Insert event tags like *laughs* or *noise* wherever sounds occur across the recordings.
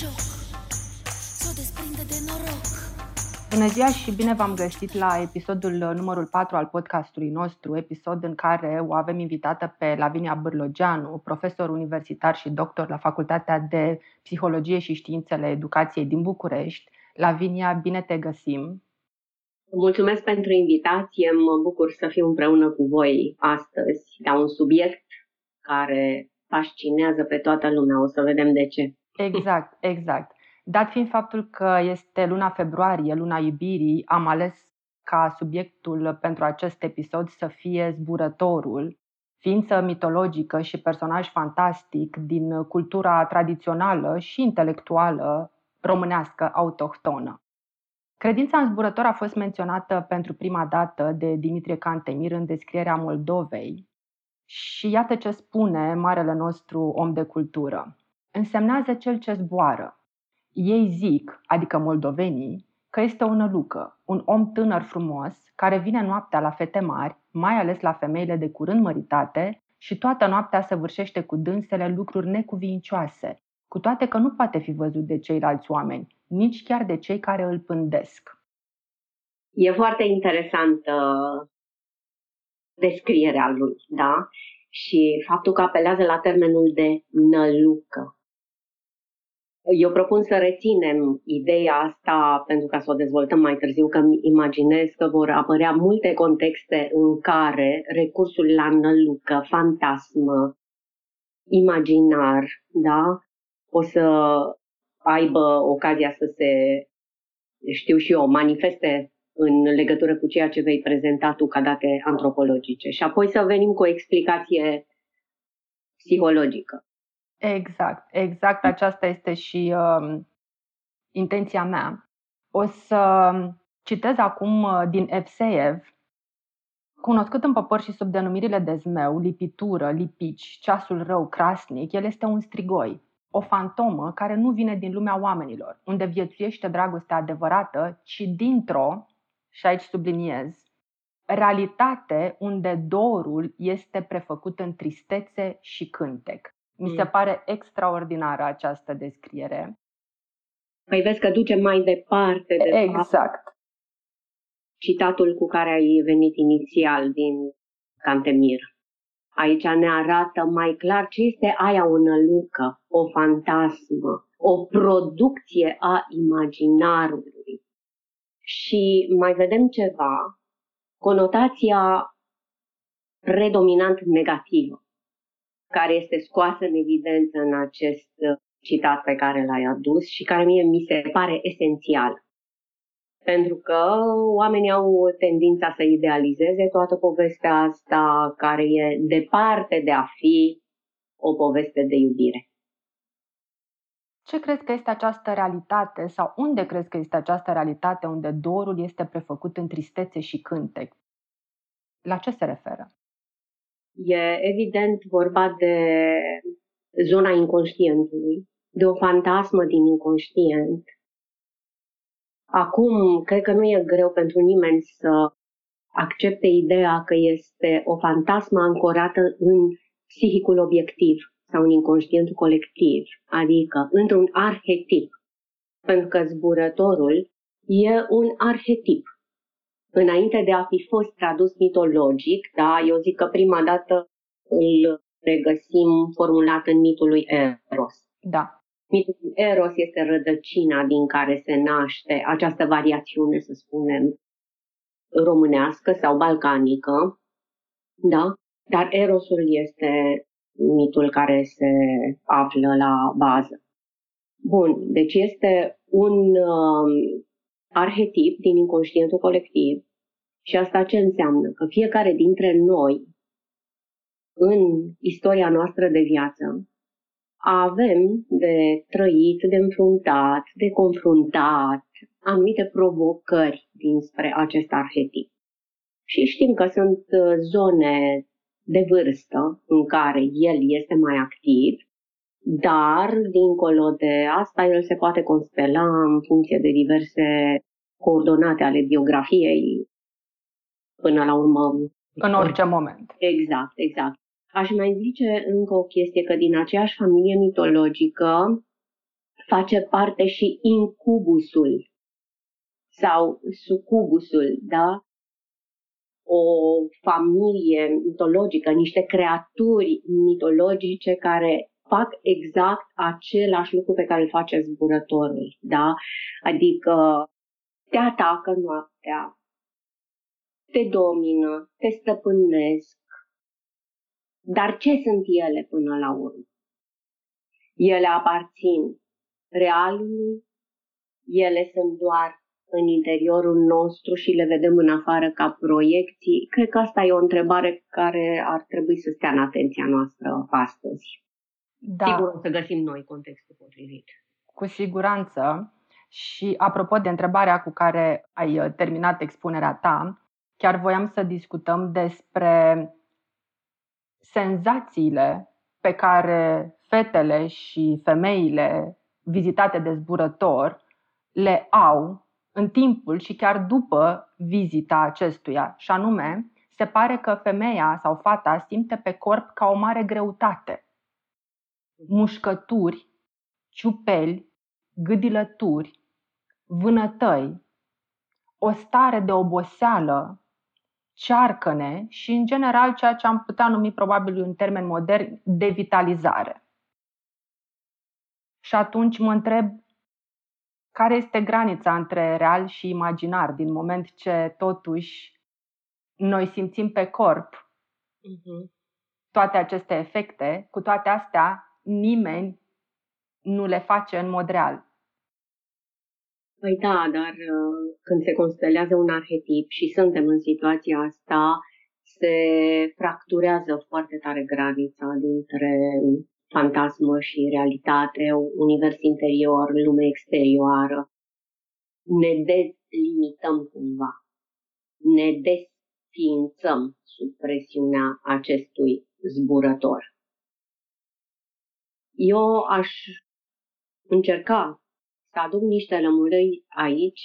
joc S-o desprinde de noroc Bună ziua și bine v-am găsit la episodul numărul 4 al podcastului nostru, episod în care o avem invitată pe Lavinia Bârlogeanu, profesor universitar și doctor la Facultatea de Psihologie și Științele Educației din București. Lavinia, bine te găsim! Mulțumesc pentru invitație, mă bucur să fiu împreună cu voi astăzi la un subiect care fascinează pe toată lumea, o să vedem de ce. Exact, exact. Dat fiind faptul că este luna februarie, luna iubirii, am ales ca subiectul pentru acest episod să fie zburătorul, ființă mitologică și personaj fantastic din cultura tradițională și intelectuală românească autohtonă. Credința în zburător a fost menționată pentru prima dată de Dimitrie Cantemir în descrierea Moldovei și iată ce spune marele nostru om de cultură. Însemnează cel ce zboară, ei zic, adică moldovenii, că este o nălucă, un om tânăr frumos, care vine noaptea la fete mari, mai ales la femeile de curând măritate, și toată noaptea săvârșește cu dânsele lucruri necuvincioase, cu toate că nu poate fi văzut de ceilalți oameni, nici chiar de cei care îl pândesc. E foarte interesantă descrierea lui, da? Și faptul că apelează la termenul de nălucă. Eu propun să reținem ideea asta pentru ca să o dezvoltăm mai târziu, că îmi imaginez că vor apărea multe contexte în care recursul la nălucă, fantasmă, imaginar, da, o să aibă ocazia să se, știu și eu, manifeste în legătură cu ceea ce vei prezenta tu ca date antropologice și apoi să venim cu o explicație psihologică. Exact, exact aceasta este și uh, intenția mea. O să citez acum uh, din Evseev, Cunoscut în păpări și sub denumirile de zmeu, lipitură, lipici, ceasul rău, crasnic, el este un strigoi, o fantomă care nu vine din lumea oamenilor, unde viețuiește dragostea adevărată, ci dintr-o, și aici subliniez, realitate unde dorul este prefăcut în tristețe și cântec. Mi se mm. pare extraordinară această descriere. Păi vezi că duce mai departe de exact. Fapt, citatul cu care ai venit inițial din Cantemir. Aici ne arată mai clar ce este aia o nălucă, o fantasmă, o producție a imaginarului. Și mai vedem ceva, conotația predominant negativă care este scoasă în evidență în acest uh, citat pe care l-ai adus și care mie mi se pare esențial. Pentru că oamenii au tendința să idealizeze toată povestea asta care e departe de a fi o poveste de iubire. Ce crezi că este această realitate sau unde crezi că este această realitate unde dorul este prefăcut în tristețe și cântec? La ce se referă? E evident vorba de zona inconștientului, de o fantasmă din inconștient. Acum, cred că nu e greu pentru nimeni să accepte ideea că este o fantasmă ancorată în psihicul obiectiv sau în inconștientul colectiv, adică într-un arhetip. Pentru că zburătorul e un arhetip înainte de a fi fost tradus mitologic, da, eu zic că prima dată îl regăsim formulat în mitul lui Eros. Da. Mitul Eros este rădăcina din care se naște această variațiune, să spunem, românească sau balcanică, da? Dar Erosul este mitul care se află la bază. Bun, deci este un uh, arhetip din inconștientul colectiv și asta ce înseamnă? Că fiecare dintre noi, în istoria noastră de viață, avem de trăit, de înfruntat, de confruntat anumite provocări dinspre acest arhetip. Și știm că sunt uh, zone de vârstă în care el este mai activ, dar, dincolo de asta, el se poate constela în funcție de diverse coordonate ale biografiei până la urmă. În orice moment. Exact, exact. Aș mai zice încă o chestie, că din aceeași familie mitologică, face parte și incubusul sau sucubusul, da? O familie mitologică, niște creaturi mitologice care fac exact același lucru pe care îl face zburătorul, da? Adică te atacă noaptea, te domină, te stăpânesc. Dar ce sunt ele până la urmă? Ele aparțin realului, ele sunt doar în interiorul nostru și le vedem în afară ca proiecții? Cred că asta e o întrebare care ar trebui să stea în atenția noastră astăzi. Da. Sigur o să găsim noi contextul potrivit. Cu siguranță. Și apropo de întrebarea cu care ai uh, terminat expunerea ta, chiar voiam să discutăm despre senzațiile pe care fetele și femeile vizitate de zburător le au în timpul și chiar după vizita acestuia. Și anume, se pare că femeia sau fata simte pe corp ca o mare greutate. Mușcături, ciupeli, gâdilături, vânătăi, o stare de oboseală, cearcăne și, în general, ceea ce am putea numi probabil în termen modern, devitalizare. Și atunci mă întreb care este granița între real și imaginar, din moment ce totuși noi simțim pe corp uh-huh. toate aceste efecte, cu toate astea nimeni nu le face în mod real. Păi da, dar uh, când se constelează un arhetip și suntem în situația asta, se fracturează foarte tare granița dintre fantasmă și realitate, univers interior, lume exterioară. Ne delimităm cumva, ne desființăm sub presiunea acestui zburător. Eu aș încerca să aduc niște lămurări aici,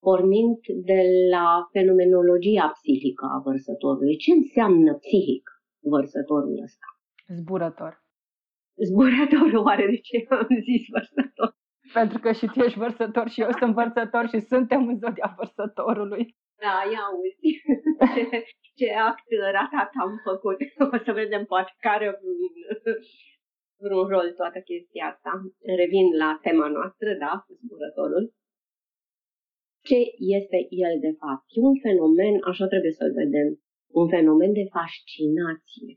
pornind de la fenomenologia psihică a vărsătorului. Ce înseamnă psihic vărsătorul ăsta? Zburător. Zburător, oare de ce am zis vărsător? Pentru că și tu ești vărsător și eu sunt vărsător și suntem în zodia vărsătorului. Da, ia uzi ce, ce act ratat am făcut. O să vedem poate care vreun vreun rol toată chestia asta. Revin la tema noastră, da, zburătorul. Ce este el de fapt? E un fenomen, așa trebuie să-l vedem, un fenomen de fascinație.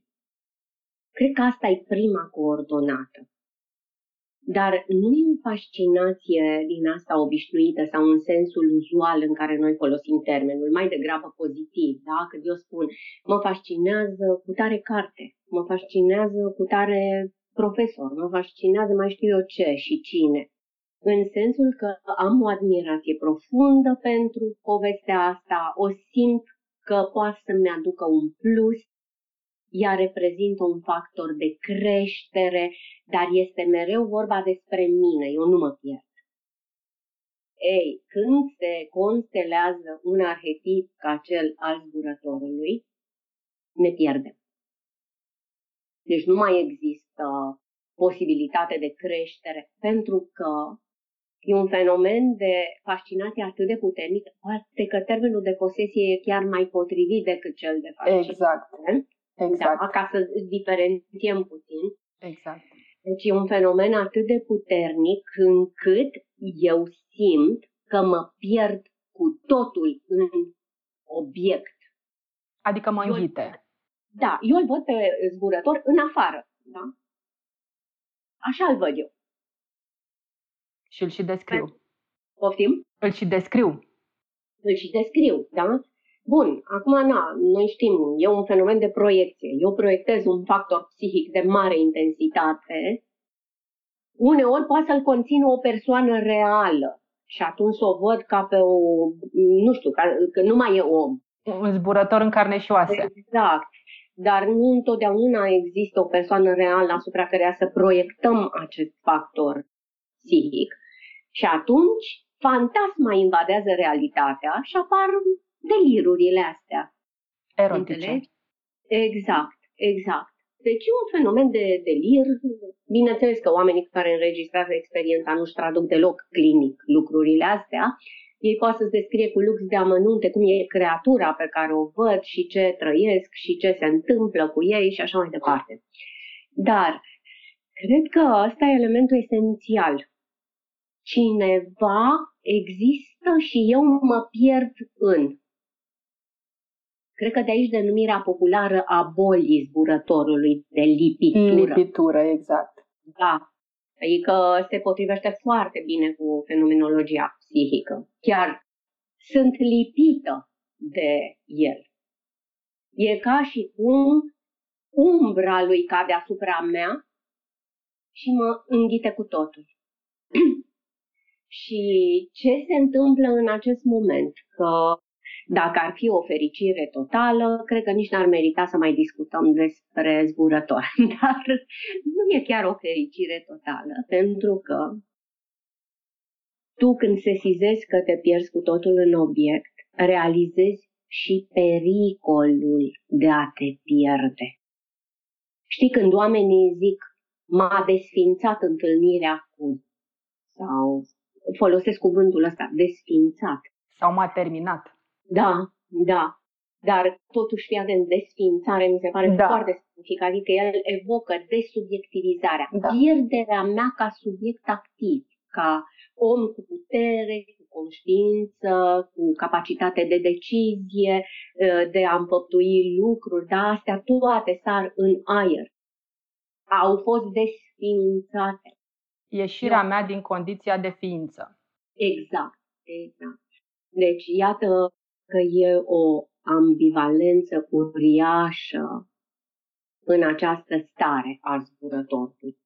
Cred că asta e prima coordonată. Dar nu e o fascinație din asta obișnuită sau în sensul uzual în care noi folosim termenul, mai degrabă pozitiv, da? Când eu spun, mă fascinează cu tare carte, mă fascinează cu tare profesor, mă fascinează mai știu eu ce și cine. În sensul că am o admirație profundă pentru povestea asta, o simt că poate să-mi aducă un plus, ea reprezintă un factor de creștere, dar este mereu vorba despre mine, eu nu mă pierd. Ei, când se constelează un arhetip ca cel al zburătorului, ne pierdem. Deci nu mai există posibilitate de creștere, pentru că e un fenomen de fascinație atât de puternic, poate că termenul de posesie e chiar mai potrivit decât cel de fascinație. Exact. exact. Da, ca să diferențiem puțin. Exact. Deci e un fenomen atât de puternic încât eu simt că mă pierd cu totul în obiect. Adică mă înghite. Da, eu îl văd pe zburător în afară. Da? Așa îl văd eu. Și îl și descriu. Poftim? Îl și descriu. Îl și descriu, da? Bun, acum, na, noi știm, e un fenomen de proiecție. Eu proiectez un factor psihic de mare intensitate. Uneori poate să-l conțină o persoană reală și atunci o văd ca pe o, nu știu, ca, că nu mai e om. Un zburător în carne și oase. Exact dar nu întotdeauna există o persoană reală asupra căreia să proiectăm acest factor psihic. Și atunci fantasma invadează realitatea și apar delirurile astea. Erotice. Exact, exact. Deci e un fenomen de delir. Bineînțeles că oamenii care înregistrează experiența nu-și traduc deloc clinic lucrurile astea. Ei pot să-ți descrie cu lux de amănunte cum e creatura pe care o văd și ce trăiesc și ce se întâmplă cu ei și așa mai departe. Dar cred că ăsta e elementul esențial. Cineva există și eu mă pierd în. Cred că de aici denumirea populară a bolii zburătorului, de lipitură. Lipitură, exact. Da. Adică se potrivește foarte bine cu fenomenologia psihică. Chiar sunt lipită de el. E ca și cum umbra lui cade asupra mea și mă înghite cu totul. *clears throat* și ce se întâmplă în acest moment? Că dacă ar fi o fericire totală, cred că nici n-ar merita să mai discutăm despre zburător. *laughs* Dar nu e chiar o fericire totală, pentru că tu când sesizezi că te pierzi cu totul în obiect, realizezi și pericolul de a te pierde. Știi, când oamenii zic, m-a desfințat întâlnirea cu, sau folosesc cuvântul ăsta, desfințat. Sau m-a terminat. Da, da. Dar totuși fia de desfințare mi se pare da. foarte semnificativ că el evocă desubiectivizarea, da. pierderea mea ca subiect activ, ca om cu putere, cu conștiință, cu capacitate de decizie, ă, de a împăptui lucruri, da, astea toate sar în aer. Au fost desfințate. Ieșirea da. mea din condiția de ființă. Exact, exact. Deci, iată că e o ambivalență uriașă în această stare a zburătorului.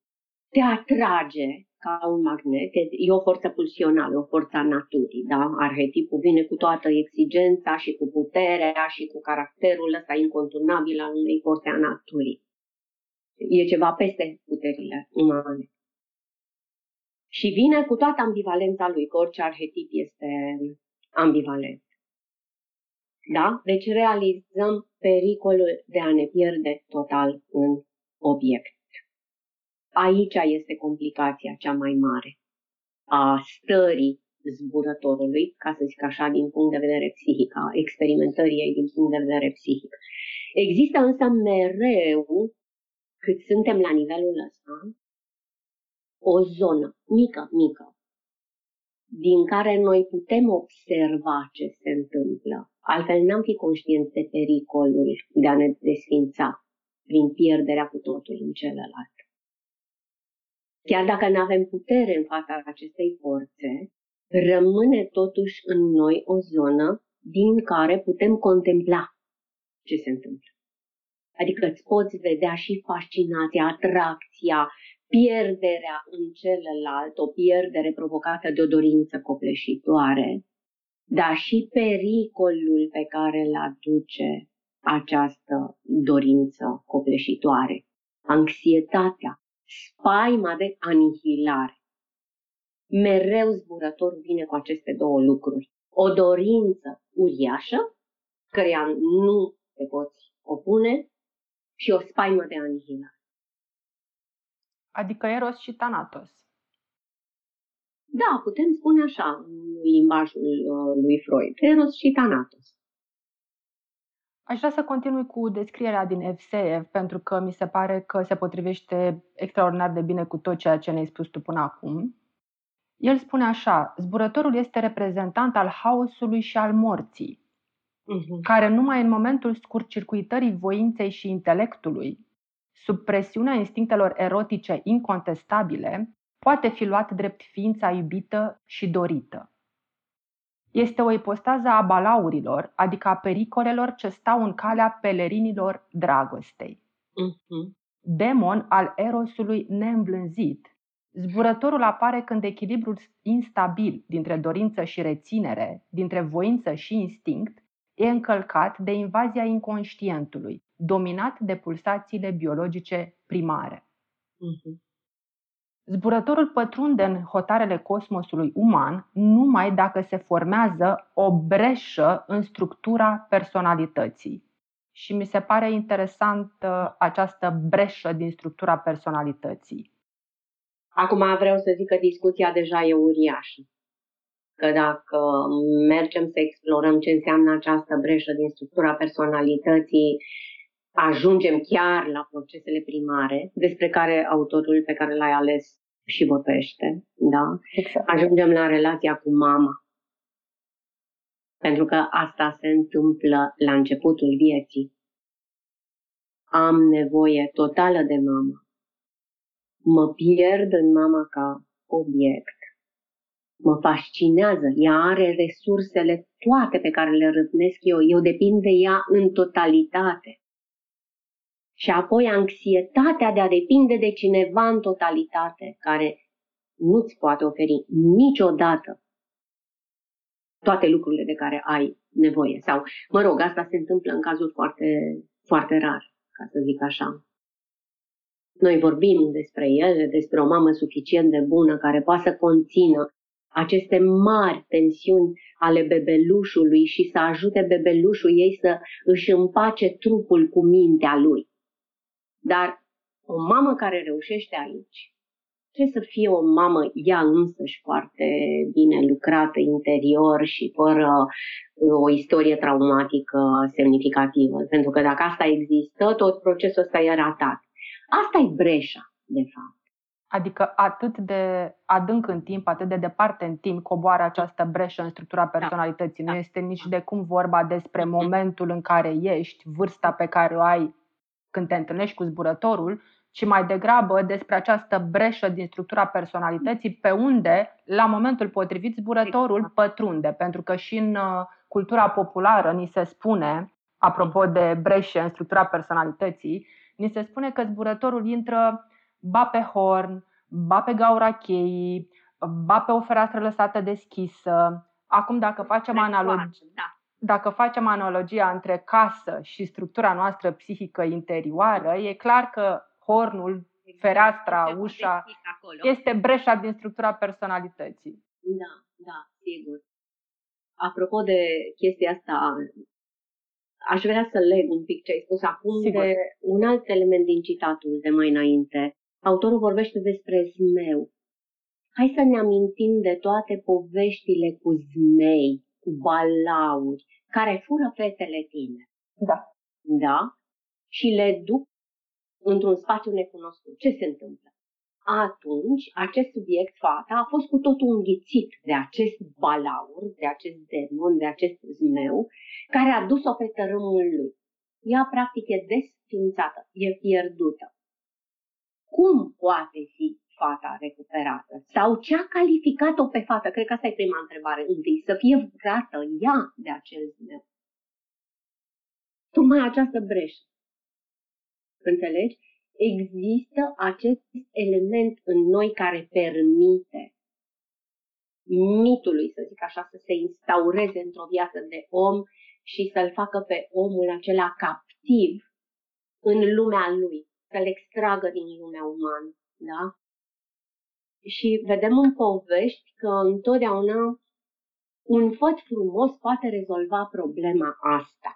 Te atrage ca un magnet, e o forță pulsională, o forță a naturii, da? Arhetipul vine cu toată exigența și cu puterea și cu caracterul ăsta inconturnabil al unei forțe a naturii. E ceva peste puterile umane. Și vine cu toată ambivalența lui, că orice arhetip este ambivalent. Da? Deci realizăm pericolul de a ne pierde total în obiect. Aici este complicația cea mai mare a stării zburătorului, ca să zic așa, din punct de vedere psihic, a experimentării ei din punct de vedere psihic. Există însă mereu, cât suntem la nivelul ăsta, o zonă mică, mică, din care noi putem observa ce se întâmplă. Altfel n-am fi conștienți de pericolul de a ne desfința prin pierderea cu totul în celălalt. Chiar dacă nu avem putere în fața acestei forțe, rămâne totuși în noi o zonă din care putem contempla ce se întâmplă. Adică îți poți vedea și fascinația, atracția, pierderea în celălalt, o pierdere provocată de o dorință copleșitoare, dar și pericolul pe care îl aduce această dorință copleșitoare, anxietatea, spaima de anihilare. Mereu zburătorul vine cu aceste două lucruri. O dorință uriașă, căreia nu te poți opune, și o spaimă de anihilare adică Eros și Thanatos. Da, putem spune așa, în limbajul uh, lui Freud, Eros și Thanatos. Aș vrea să continui cu descrierea din Evseev, pentru că mi se pare că se potrivește extraordinar de bine cu tot ceea ce ne-ai spus tu până acum. El spune așa, zburătorul este reprezentant al haosului și al morții, uh-huh. care numai în momentul scurt-circuitării voinței și intelectului sub presiunea instinctelor erotice incontestabile, poate fi luat drept ființa iubită și dorită. Este o ipostază a balaurilor, adică a pericolelor ce stau în calea pelerinilor dragostei. Uh-huh. Demon al erosului neîmblânzit, zburătorul apare când echilibrul instabil dintre dorință și reținere, dintre voință și instinct, e încălcat de invazia inconștientului, dominat de pulsațiile biologice primare. Uh-huh. Zburătorul pătrunde în hotarele cosmosului uman numai dacă se formează o breșă în structura personalității. și mi se pare interesant această breșă din structura personalității. Acum vreau să zic că discuția deja e uriașă. Că dacă mergem să explorăm ce înseamnă această breșă din structura personalității, ajungem chiar la procesele primare, despre care autorul pe care l-ai ales și vorbește, da? Exact. Ajungem la relația cu mama. Pentru că asta se întâmplă la începutul vieții. Am nevoie totală de mama. Mă pierd în mama ca obiect. Mă fascinează. Ea are resursele toate pe care le râvnesc eu. Eu depind de ea în totalitate. Și apoi anxietatea de a depinde de cineva în totalitate, care nu-ți poate oferi niciodată toate lucrurile de care ai nevoie. Sau, mă rog, asta se întâmplă în cazuri foarte, foarte rar, ca să zic așa. Noi vorbim despre ele, despre o mamă suficient de bună care poate să conțină aceste mari tensiuni ale bebelușului și să ajute bebelușul ei să își împace trupul cu mintea lui. Dar o mamă care reușește aici trebuie să fie o mamă ea însăși foarte bine lucrată interior și fără uh, o istorie traumatică semnificativă. Pentru că dacă asta există, tot procesul ăsta e ratat. Asta e breșa, de fapt. Adică atât de adânc în timp, atât de departe în timp coboară această breșă în structura da. personalității. Da. Nu este nici de cum vorba despre momentul în care ești, vârsta pe care o ai când te întâlnești cu zburătorul, ci mai degrabă despre această breșă din structura personalității pe unde, la momentul potrivit, zburătorul exact. pătrunde. Pentru că și în uh, cultura populară ni se spune, apropo de breșe în structura personalității, ni se spune că zburătorul intră ba pe horn, ba pe gaura cheii, ba pe o fereastră lăsată deschisă. Acum, dacă facem analogie, da. Dacă facem analogia între casă și structura noastră psihică interioară, e clar că hornul, exact. fereastra, este ușa, este breșa din structura personalității. Da, da, sigur. Apropo de chestia asta, aș vrea să leg un pic ce ai spus acum sigur. de un alt element din citatul de mai înainte. Autorul vorbește despre zmeu. Hai să ne amintim de toate poveștile cu zmei, cu balauri, care fură fetele tine. Da. Da? Și le duc într-un spațiu necunoscut. Ce se întâmplă? Atunci, acest subiect, fata, a fost cu totul înghițit de acest balaur, de acest demon, de acest zmeu, care a dus-o pe tărâmul lui. Ea, practic, e desfințată, e pierdută. Cum poate fi fata recuperată? Sau ce a calificat-o pe fată? Cred că asta e prima întrebare. Întâi, să fie vrată ea de acel zmeu. Tocmai această breșă Înțelegi? Există acest element în noi care permite mitului, să zic așa, să se instaureze într-o viață de om și să-l facă pe omul acela captiv în lumea lui, să-l extragă din lumea umană. Da? Și vedem în povești că întotdeauna un făt frumos poate rezolva problema asta.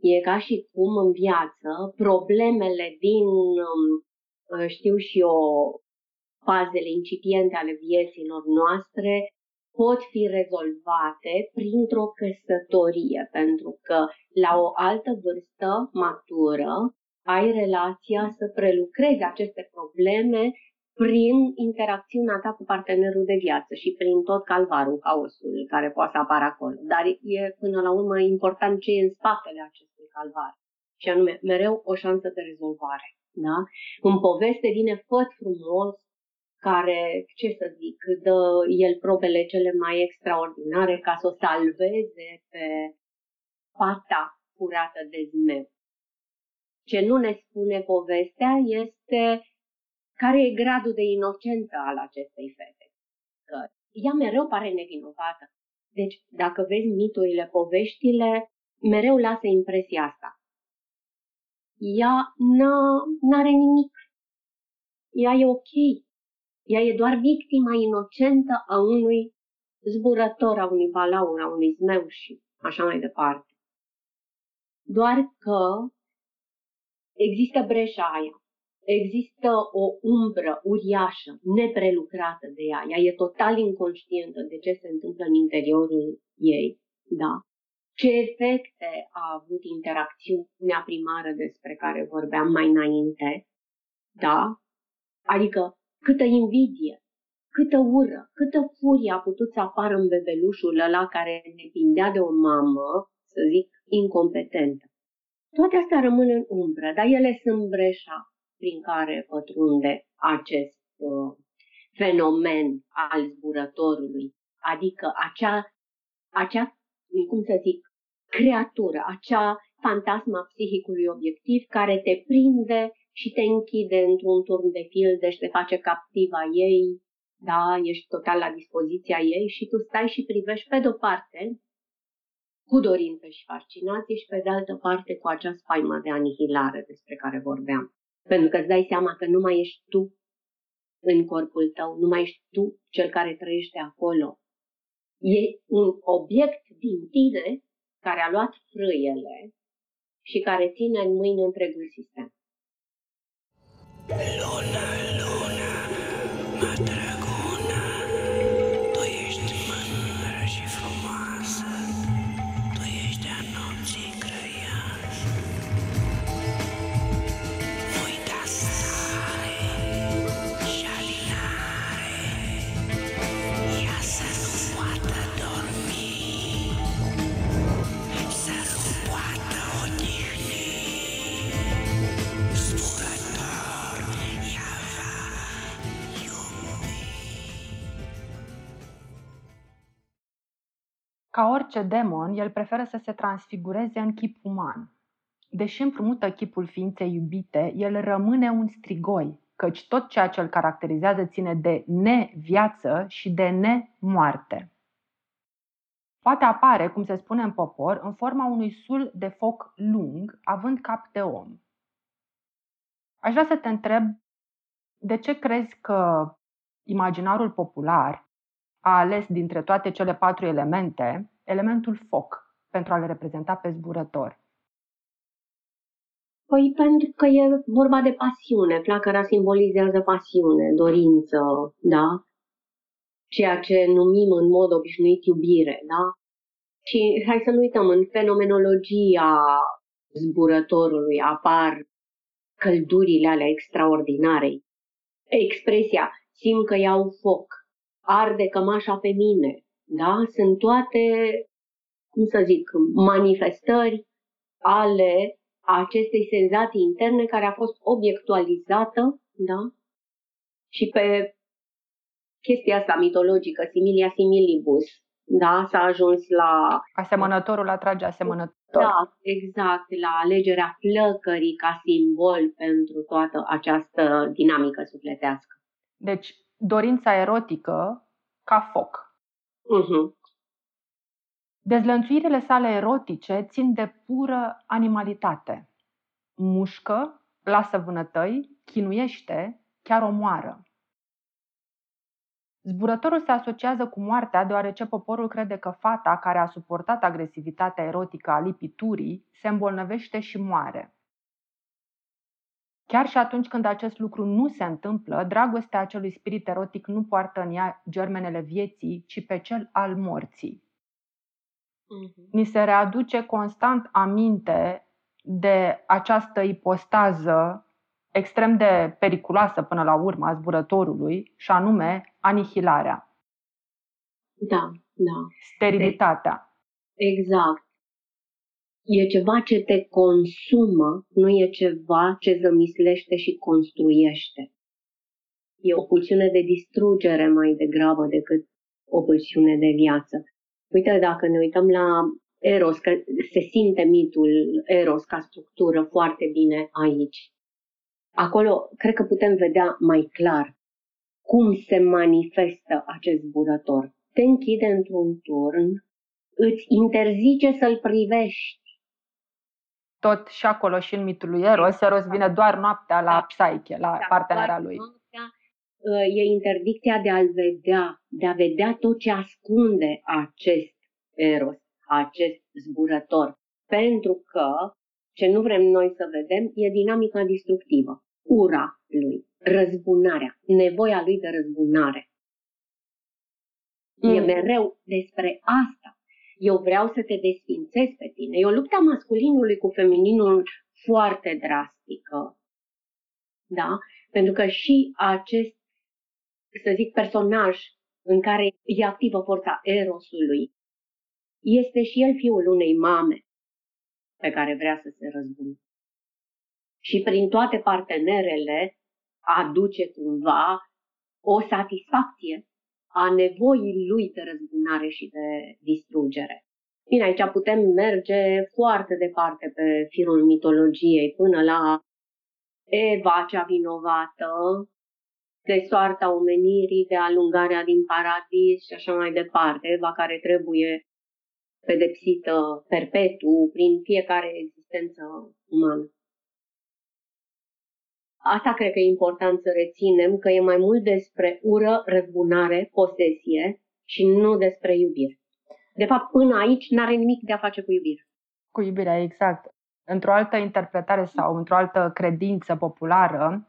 E ca și cum în viață problemele din, um, uh, știu și eu, fazele incipiente ale vieților noastre pot fi rezolvate printr-o căsătorie, pentru că la o altă vârstă matură ai relația să prelucrezi aceste probleme prin interacțiunea ta cu partenerul de viață și prin tot calvarul, haosul care poate să apară acolo. Dar e până la urmă important ce e în spatele acestui calvar. Și anume, mereu o șansă de rezolvare. Da? În poveste vine făt frumos care, ce să zic, dă el probele cele mai extraordinare ca să o salveze pe fata curată de zmeu. Ce nu ne spune povestea este care e gradul de inocență al acestei fete. Că ea mereu pare nevinovată. Deci, dacă vezi miturile, poveștile, mereu lasă impresia asta. Ea nu are nimic. Ea e ok. Ea e doar victima inocentă a unui zburător, a unui balaur, a unui zmeu și așa mai departe. doar că există breșa aia. Există o umbră uriașă, neprelucrată de ea. Ea e total inconștientă de ce se întâmplă în interiorul ei. Da? Ce efecte a avut interacțiunea primară despre care vorbeam mai înainte. Da? Adică câtă invidie, câtă ură, câtă furie a putut să apară în bebelușul ăla care depindea de o mamă, să zic, incompetentă. Toate astea rămân în umbră, dar ele sunt breșa prin care pătrunde acest uh, fenomen al zburătorului, adică acea, acea, cum să zic, creatură, acea fantasma psihicului obiectiv care te prinde și te închide într-un turn de filde și te face captiva ei, da, ești total la dispoziția ei și tu stai și privești pe de-o parte cu dorință și fascinație și pe de altă parte cu acea spaimă de anihilare despre care vorbeam. Pentru că îți dai seama că nu mai ești tu în corpul tău, nu mai ești tu cel care trăiește acolo. E un obiect din tine care a luat frâiele și care ține în mâini întregul sistem. Luna, luna, Ca orice demon, el preferă să se transfigureze în chip uman. Deși împrumută chipul ființei iubite, el rămâne un strigoi, căci tot ceea ce îl caracterizează ține de neviață și de nemoarte. Poate apare, cum se spune în popor, în forma unui sul de foc lung, având cap de om. Aș vrea să te întreb de ce crezi că imaginarul popular a ales dintre toate cele patru elemente elementul foc pentru a le reprezenta pe zburător. Păi pentru că e vorba de pasiune. Flacăra simbolizează pasiune, dorință, da? Ceea ce numim în mod obișnuit iubire, da? Și hai să nu uităm, în fenomenologia zburătorului apar căldurile alea extraordinare. Expresia simt că iau foc, arde cămașa pe mine. Da? Sunt toate, cum să zic, manifestări ale acestei senzații interne care a fost obiectualizată da? și pe chestia asta mitologică, similia similibus, da, s-a ajuns la... Asemănătorul atrage asemănător. Da, exact, la alegerea flăcării ca simbol pentru toată această dinamică sufletească. Deci, dorința erotică ca foc. Uh-huh. Dezlănțuirile sale erotice țin de pură animalitate. Mușcă, lasă vânătăi, chinuiește, chiar omoară. Zburătorul se asociază cu moartea deoarece poporul crede că fata care a suportat agresivitatea erotică a lipiturii se îmbolnăvește și moare. Chiar și atunci când acest lucru nu se întâmplă, dragostea acelui spirit erotic nu poartă în ea germenele vieții, ci pe cel al morții. Uh-huh. Ni se readuce constant aminte de această ipostază extrem de periculoasă până la urmă a zburătorului, și anume anihilarea. Da, da. Sterilitatea. Exact e ceva ce te consumă, nu e ceva ce zămislește și construiește. E o pulsiune de distrugere mai degrabă decât o pulsiune de viață. Uite, dacă ne uităm la Eros, că se simte mitul Eros ca structură foarte bine aici. Acolo cred că putem vedea mai clar cum se manifestă acest zburător. Te închide într-un turn, îți interzice să-l privești, tot și acolo și în mitul lui Eros, Eros vine doar noaptea la da. Psyche, la da, partenera lui. Noaptea, uh, e interdicția de a-l vedea, de a vedea tot ce ascunde acest Eros, acest zburător. Pentru că ce nu vrem noi să vedem e dinamica distructivă, ura lui, răzbunarea, nevoia lui de răzbunare. E mereu despre asta. Eu vreau să te desfințez pe tine. E o luptă masculinului cu femininul foarte drastică. Da? Pentru că și acest, să zic, personaj în care e activă forța erosului, este și el fiul unei mame pe care vrea să se răzbune. Și prin toate partenerele aduce cumva o satisfacție a nevoii lui de răzbunare și de distrugere. Bine, aici putem merge foarte departe pe firul mitologiei, până la Eva cea vinovată, de soarta omenirii, de alungarea din paradis și așa mai departe, Eva care trebuie pedepsită perpetu prin fiecare existență umană. Asta cred că e important să reținem, că e mai mult despre ură, răzbunare, posesie și nu despre iubire. De fapt, până aici n-are nimic de a face cu iubire. Cu iubirea, exact. Într-o altă interpretare sau într-o altă credință populară,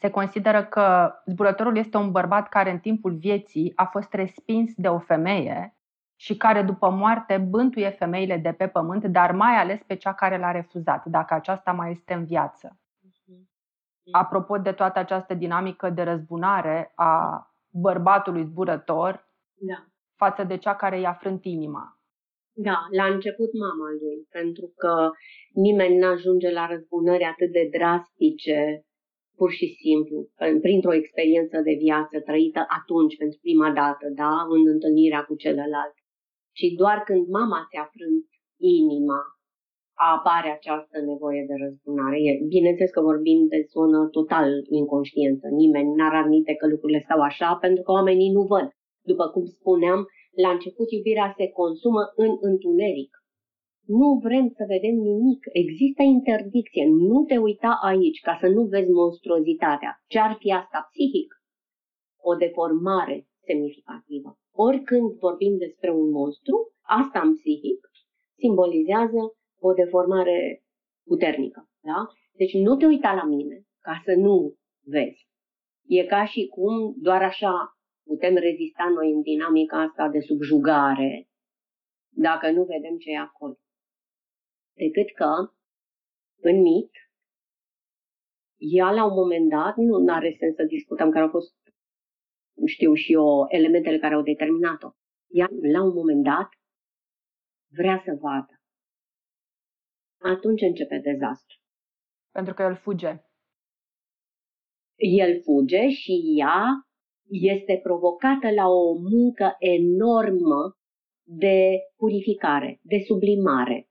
se consideră că zburătorul este un bărbat care în timpul vieții a fost respins de o femeie și care după moarte bântuie femeile de pe pământ, dar mai ales pe cea care l-a refuzat, dacă aceasta mai este în viață. Apropo de toată această dinamică de răzbunare a bărbatului zburător da. față de cea care i-a frânt inima. Da, la început mama lui, pentru că nimeni nu ajunge la răzbunări atât de drastice, pur și simplu, printr-o experiență de viață trăită atunci, pentru prima dată, da, în întâlnirea cu celălalt. Și doar când mama ți-a frânt inima, apare această nevoie de răzbunare. Bineînțeles că vorbim de zonă total inconștientă. Nimeni n-ar admite că lucrurile stau așa pentru că oamenii nu văd. După cum spuneam, la început iubirea se consumă în întuneric. Nu vrem să vedem nimic. Există interdicție. Nu te uita aici ca să nu vezi monstruozitatea. Ce ar fi asta psihic? O deformare semnificativă. Oricând vorbim despre un monstru, asta în psihic simbolizează o deformare puternică. Da? Deci nu te uita la mine ca să nu vezi. E ca și cum doar așa putem rezista noi în dinamica asta de subjugare dacă nu vedem ce e acolo. Decât că, în mit, ea la un moment dat, nu are sens să discutăm care au fost, știu și eu, elementele care au determinat-o. Ea, la un moment dat, vrea să vadă atunci începe dezastru. Pentru că el fuge. El fuge și ea este provocată la o muncă enormă de purificare, de sublimare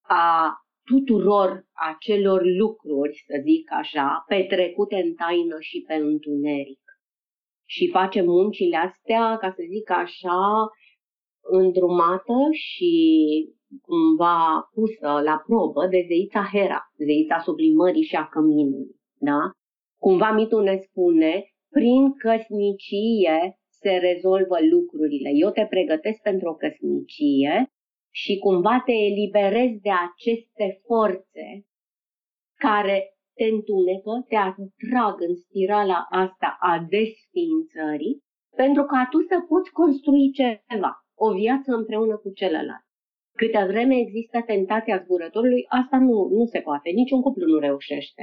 a tuturor acelor lucruri, să zic așa, petrecute în taină și pe întuneric. Și face muncile astea, ca să zic așa, îndrumată și cumva pusă la probă de zeița Hera, zeița sublimării și a căminului. Da? Cumva mitul ne spune, prin căsnicie se rezolvă lucrurile. Eu te pregătesc pentru o căsnicie și cumva te eliberezi de aceste forțe care te întunecă, te atrag în spirala asta a desfințării, pentru ca tu să poți construi ceva, o viață împreună cu celălalt. Câte vreme există tentația zburătorului, asta nu, nu se poate. Niciun cuplu nu reușește.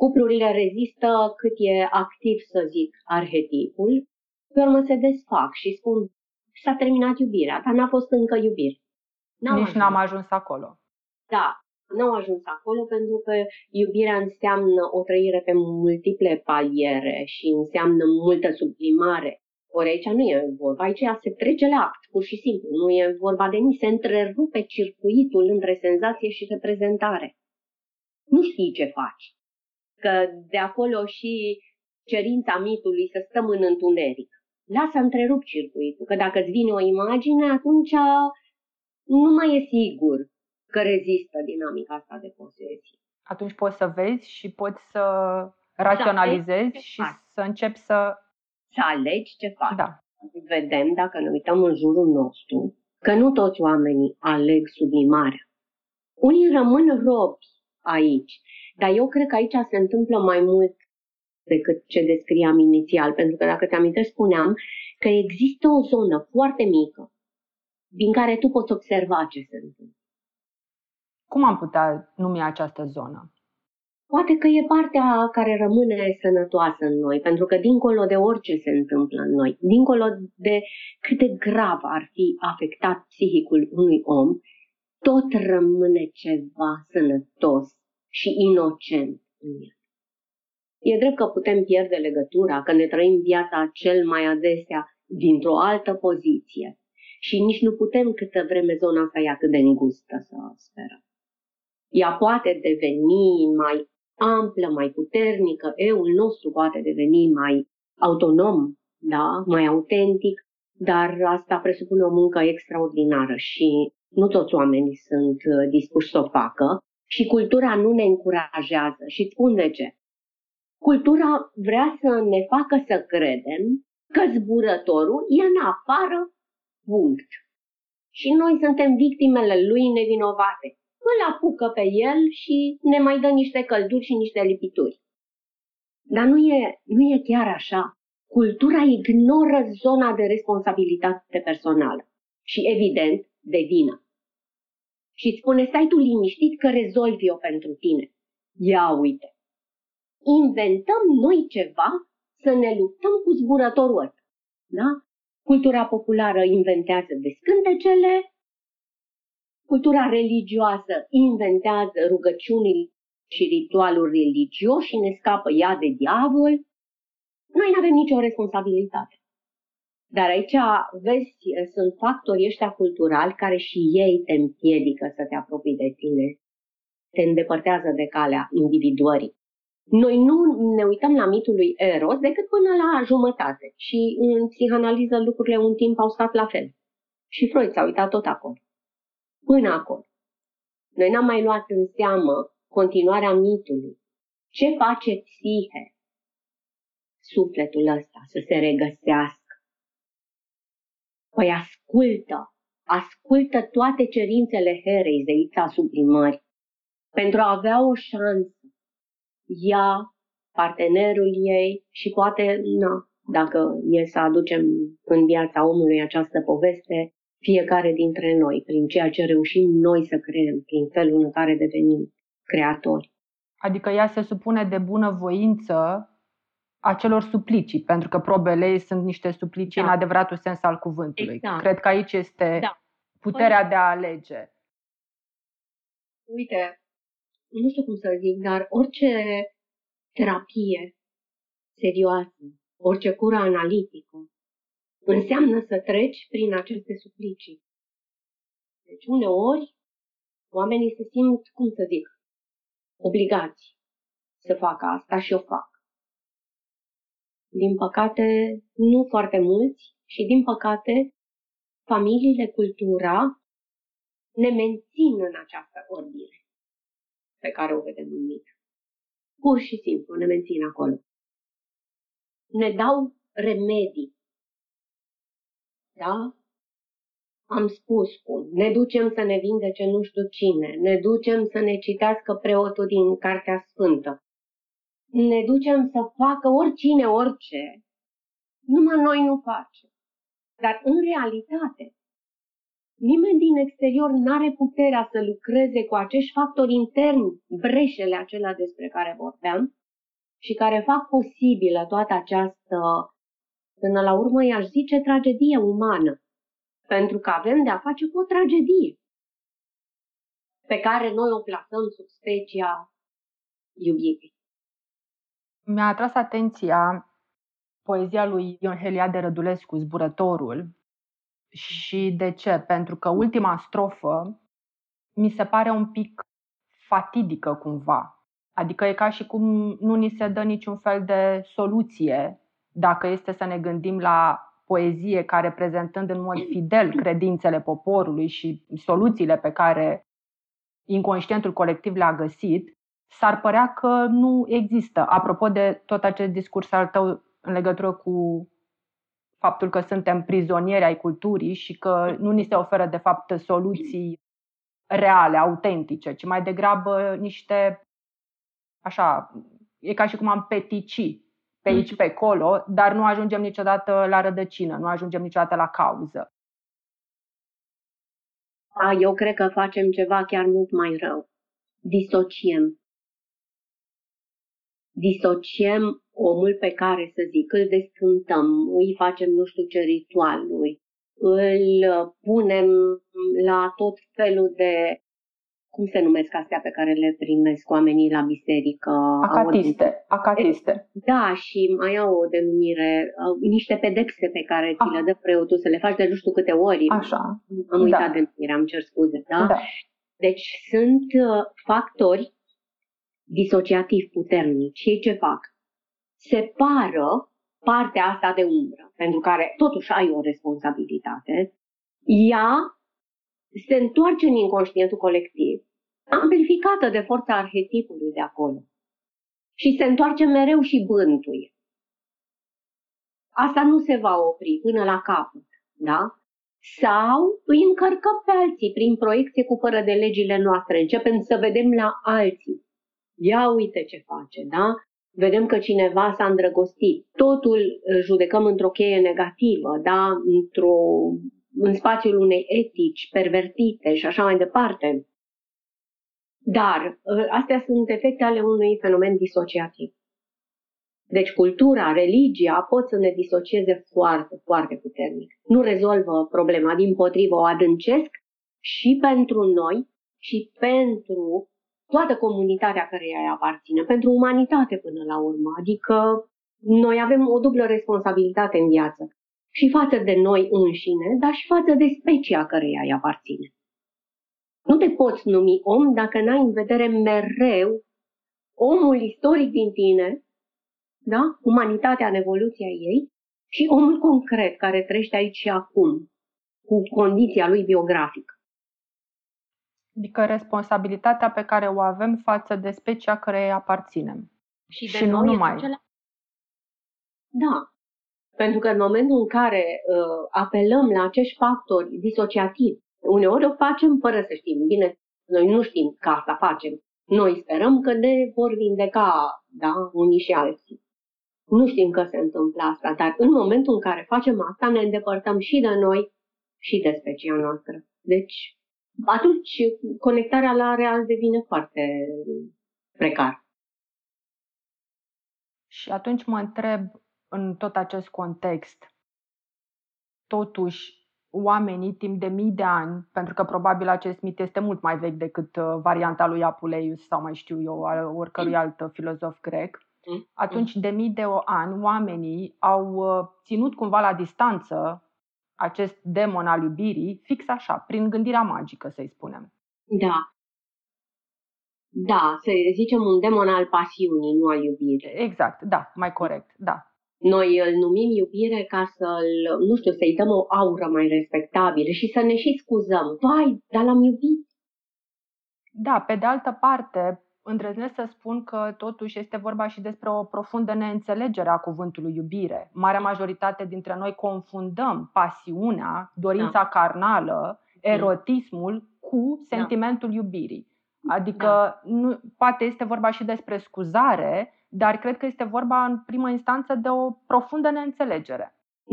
Cuplurile rezistă cât e activ, să zic, arhetipul, pe urmă se desfac și spun s-a terminat iubirea, dar n-a fost încă iubire. N-am Nici ajuns. n-am ajuns acolo. Da, n-au ajuns acolo pentru că iubirea înseamnă o trăire pe multiple paliere și înseamnă multă sublimare ori aici nu e vorba, aici se trece la act, pur și simplu. Nu e vorba de nici, se întrerupe circuitul între senzație și reprezentare. Nu știi ce faci. Că de acolo și cerința mitului să stăm în întuneric. Lasă întrerup circuitul, că dacă îți vine o imagine, atunci nu mai e sigur că rezistă dinamica asta de posesie. Atunci poți să vezi și poți să raționalizezi și să începi să să alegi ce faci. Da. Vedem, dacă ne uităm în jurul nostru, că nu toți oamenii aleg sublimarea. Unii rămân robi aici, dar eu cred că aici se întâmplă mai mult decât ce descriam inițial, pentru că dacă te amintesc spuneam că există o zonă foarte mică din care tu poți observa ce se întâmplă. Cum am putea numi această zonă? Poate că e partea care rămâne sănătoasă în noi, pentru că dincolo de orice se întâmplă în noi, dincolo de cât de grav ar fi afectat psihicul unui om, tot rămâne ceva sănătos și inocent în el. E drept că putem pierde legătura, că ne trăim viața cel mai adesea dintr-o altă poziție și nici nu putem câtă vreme zona asta e atât de îngustă să sperăm. Ea poate deveni mai amplă, mai puternică, eul nostru poate deveni mai autonom, da, mai autentic, dar asta presupune o muncă extraordinară și nu toți oamenii sunt uh, dispuși să o facă și cultura nu ne încurajează. Și spun de ce. Cultura vrea să ne facă să credem că zburătorul e în afară, punct. Și noi suntem victimele lui nevinovate îl apucă pe el și ne mai dă niște călduri și niște lipituri. Dar nu e, nu e chiar așa. Cultura ignoră zona de responsabilitate personală și, evident, de vină. Și îți spune, stai tu liniștit că rezolvi eu pentru tine. Ia uite, inventăm noi ceva să ne luptăm cu zburătorul ăsta. Da? Cultura populară inventează descântecele, Cultura religioasă inventează rugăciuni și ritualuri religioși și ne scapă ea de diavol. Noi nu avem nicio responsabilitate. Dar aici, vezi, sunt factorii ăștia culturali care și ei te împiedică să te apropii de tine. Te îndepărtează de calea individuării. Noi nu ne uităm la mitul lui Eros decât până la jumătate și în psihanaliză lucrurile un timp au stat la fel. Și Freud s-a uitat tot acolo până acolo. Noi n-am mai luat în seamă continuarea mitului. Ce face psihe? Sufletul ăsta să se regăsească. Păi ascultă, ascultă toate cerințele Herei, zeița sublimării, pentru a avea o șansă. Ea, partenerul ei și poate, na, dacă e să aducem în viața omului această poveste, fiecare dintre noi, prin ceea ce reușim noi să creăm, prin felul în care devenim creatori. Adică ea se supune de bună voință acelor suplicii, pentru că probele ei sunt niște suplicii da. în adevăratul sens al cuvântului. Exact. Cred că aici este da. puterea păi, de a alege. Uite, nu știu cum să zic, dar orice terapie serioasă, orice cură analitică, înseamnă să treci prin aceste suplicii. Deci uneori oamenii se simt, cum să zic, obligați să facă asta și o fac. Din păcate, nu foarte mulți și din păcate, familiile, cultura ne mențin în această ordine pe care o vedem în mit. Pur și simplu ne mențin acolo. Ne dau remedii da? Am spus cum. Ne ducem să ne vindece nu știu cine. Ne ducem să ne citească preotul din Cartea Sfântă. Ne ducem să facă oricine orice. Numai noi nu facem. Dar în realitate, nimeni din exterior nu are puterea să lucreze cu acești factori interni, breșele acelea despre care vorbeam, și care fac posibilă toată această Până la urmă i-aș zice tragedie umană, pentru că avem de a face cu o tragedie pe care noi o plasăm sub specia iubirii. Mi-a atras atenția poezia lui Ion Heliade Rădulescu, Zburătorul. Și de ce? Pentru că ultima strofă mi se pare un pic fatidică cumva. Adică e ca și cum nu ni se dă niciun fel de soluție dacă este să ne gândim la poezie ca reprezentând în mod fidel credințele poporului și soluțiile pe care inconștientul colectiv le-a găsit, s-ar părea că nu există. Apropo de tot acest discurs al tău în legătură cu faptul că suntem prizonieri ai culturii și că nu ni se oferă de fapt soluții reale, autentice, ci mai degrabă niște așa, e ca și cum am petici pe aici, pe acolo, dar nu ajungem niciodată la rădăcină, nu ajungem niciodată la cauză. A, eu cred că facem ceva chiar mult mai rău. Disociem. Disociem omul pe care, să zic, îl descântăm, îi facem nu știu ce ritualuri, îl punem la tot felul de cum se numesc astea pe care le primesc oamenii la biserică? Acatiste, au, acatiste. Da, și mai au o denumire, niște pedepse pe care ți le ah. dă preotul să le faci de nu știu câte ori. Așa. Am uitat da. denumirea, am cer scuze, da? da? Deci sunt uh, factori disociativ puternici. Ei ce fac? Separă partea asta de umbră, pentru care totuși ai o responsabilitate, ea se întoarce în inconștientul colectiv, amplificată de forța arhetipului de acolo. Și se întoarce mereu și bântuie. Asta nu se va opri până la capăt, da? Sau îi încărcăm pe alții prin proiecție cu fără de legile noastre. Începem să vedem la alții. Ia uite ce face, da? Vedem că cineva s-a îndrăgostit. Totul judecăm într-o cheie negativă, da? Într-o în spațiul unei etici pervertite și așa mai departe. Dar ă, astea sunt efecte ale unui fenomen disociativ. Deci cultura, religia pot să ne disocieze foarte, foarte puternic. Nu rezolvă problema, din potrivă o adâncesc și pentru noi și pentru toată comunitatea care îi aparține, pentru umanitate până la urmă. Adică noi avem o dublă responsabilitate în viață și față de noi înșine, dar și față de specia căreia îi aparține. Nu te poți numi om dacă n-ai în vedere mereu omul istoric din tine, da? umanitatea în evoluția ei, și omul concret care trăiește aici și acum, cu condiția lui biografică. Adică responsabilitatea pe care o avem față de specia care îi aparținem. Și, și nu numai. Acela... Da, pentru că în momentul în care uh, apelăm la acești factori disociativi, uneori o facem fără să știm. Bine, noi nu știm că asta facem. Noi sperăm că ne vor vindeca da, unii și alții. Nu știm că se întâmplă asta, dar în momentul în care facem asta, ne îndepărtăm și de noi și de specia noastră. Deci, atunci conectarea la real devine foarte precar. Și atunci mă întreb, în tot acest context, totuși, oamenii timp de mii de ani, pentru că probabil acest mit este mult mai vechi decât uh, varianta lui Apuleius sau mai știu eu, al oricărui alt filozof grec, mm. atunci de mii de ani oamenii au uh, ținut cumva la distanță acest demon al iubirii, fix așa, prin gândirea magică, să-i spunem. Da. Da, să zicem un demon al pasiunii, nu al iubirii. Exact, da, mai corect, da. Noi îl numim iubire ca să-l, nu știu, să-i dăm o aură mai respectabilă și să ne și scuzăm. Vai, dar l-am iubit. Da, pe de altă parte, îndrăznesc să spun că totuși este vorba și despre o profundă neînțelegere a cuvântului iubire. Marea majoritate dintre noi confundăm pasiunea, dorința da. carnală, erotismul cu da. sentimentul da. iubirii. Adică da. nu, poate este vorba și despre scuzare, dar cred că este vorba în primă instanță de o profundă neînțelegere.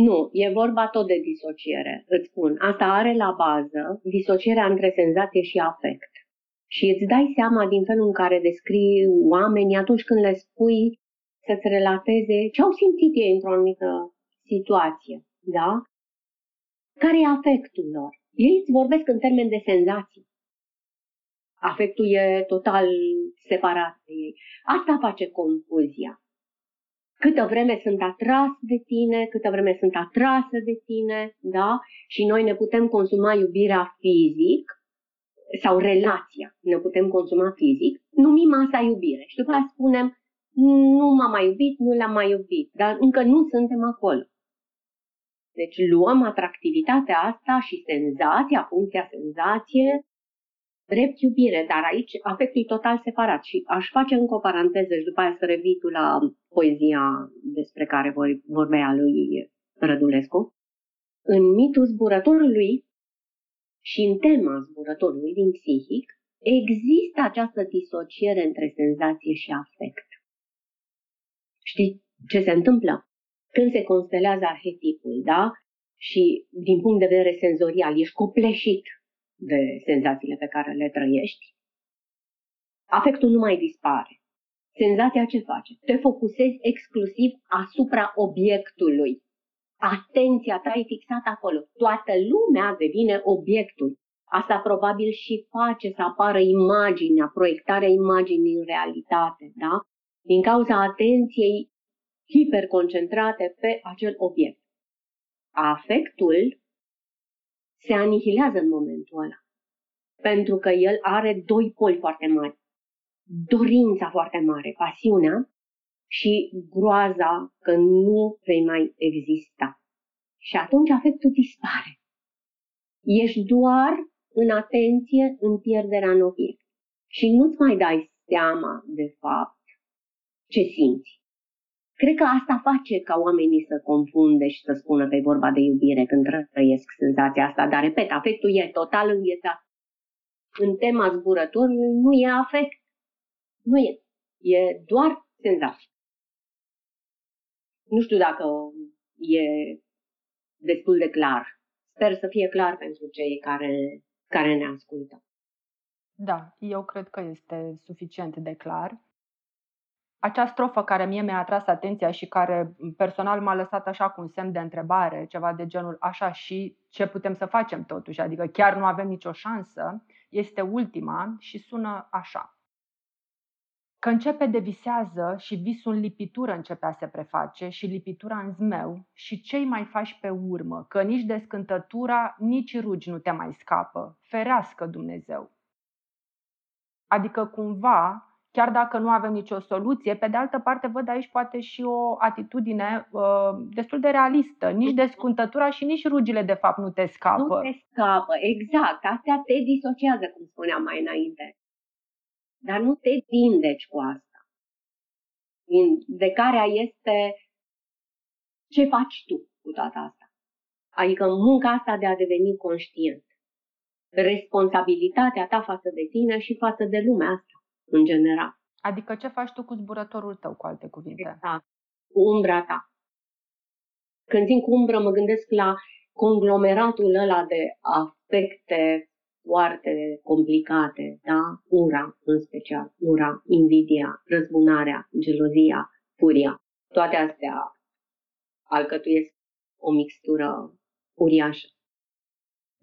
Nu, e vorba tot de disociere, îți spun. Asta are la bază disocierea între senzație și afect. Și îți dai seama din felul în care descrii oamenii atunci când le spui să-ți relateze ce au simțit ei într-o anumită situație, da? Care e afectul lor? Ei îți vorbesc în termen de senzații afectul e total separat de ei. Asta face confuzia. Câtă vreme sunt atras de tine, câtă vreme sunt atrasă de tine, da? Și noi ne putem consuma iubirea fizic sau relația, ne putem consuma fizic, numim asta iubire. Și după aceea spunem, nu m-a mai iubit, nu l-am mai iubit, dar încă nu suntem acolo. Deci luăm atractivitatea asta și senzația, funcția senzație, drept iubire, dar aici afectul e total separat și aș face încă o paranteză și după aia să revii tu la poezia despre care vorbeea lui Rădulescu, în mitul zburătorului și în tema zburătorului din psihic, există această disociere între senzație și afect. Știi ce se întâmplă? Când se constelează arhetipul, da? Și din punct de vedere senzorial, ești copleșit de senzațiile pe care le trăiești, afectul nu mai dispare. Senzația ce face? Te focusezi exclusiv asupra obiectului. Atenția ta e fixată acolo. Toată lumea devine obiectul. Asta probabil și face să apară imaginea, proiectarea imaginii în realitate, da? Din cauza atenției hiperconcentrate pe acel obiect. Afectul se anihilează în momentul ăla. Pentru că el are doi poli foarte mari. Dorința foarte mare, pasiunea și groaza că nu vei mai exista. Și atunci afectul dispare. Ești doar în atenție în pierderea în obiect. Și nu-ți mai dai seama, de fapt, ce simți. Cred că asta face ca oamenii să confunde și să spună că e vorba de iubire când trăiesc senzația asta. Dar, repet, afectul e total înghețat. În tema zburătorului nu e afect. Nu e. E doar senzație. Nu știu dacă e destul de clar. Sper să fie clar pentru cei care, care ne ascultă. Da, eu cred că este suficient de clar acea strofă care mie mi-a atras atenția și care personal m-a lăsat așa cu un semn de întrebare, ceva de genul așa și ce putem să facem totuși, adică chiar nu avem nicio șansă, este ultima și sună așa. Că începe de visează și visul în lipitură începe a se preface și lipitura în zmeu și cei mai faci pe urmă, că nici de scântătura, nici rugi nu te mai scapă, ferească Dumnezeu. Adică cumva chiar dacă nu avem nicio soluție. Pe de altă parte, văd aici poate și o atitudine uh, destul de realistă. Nici descuntătura și nici rugile, de fapt, nu te scapă. Nu te scapă, exact. Astea te disociază, cum spuneam mai înainte. Dar nu te vindeci cu asta. Vindecarea este ce faci tu cu toată asta. Adică munca asta de a deveni conștient. Responsabilitatea ta față de tine și față de lumea asta în general. Adică ce faci tu cu zburătorul tău, cu alte cuvinte? Exact. Cu umbra ta. Când zic umbră, mă gândesc la conglomeratul ăla de afecte foarte complicate, da? Ura, în special, ura, invidia, răzbunarea, gelozia, furia. Toate astea alcătuiesc o mixtură uriașă.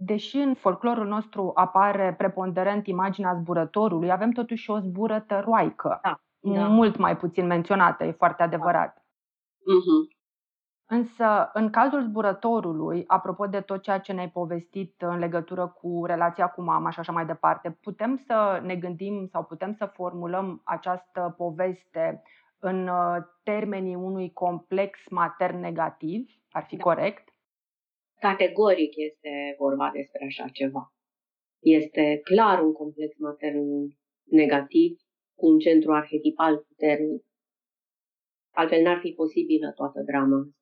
Deși în folclorul nostru apare preponderent imaginea zburătorului, avem totuși o zburătăroaică, da, da. mult mai puțin menționată, e foarte adevărat. Da. Uh-huh. Însă, în cazul zburătorului, apropo de tot ceea ce ne-ai povestit în legătură cu relația cu mama și așa mai departe, putem să ne gândim sau putem să formulăm această poveste în uh, termenii unui complex matern negativ? Ar fi da. corect? Categoric este vorba despre așa ceva. Este clar un complex matern negativ cu un centru arhetipal puternic. Altfel n-ar fi posibilă toată drama asta.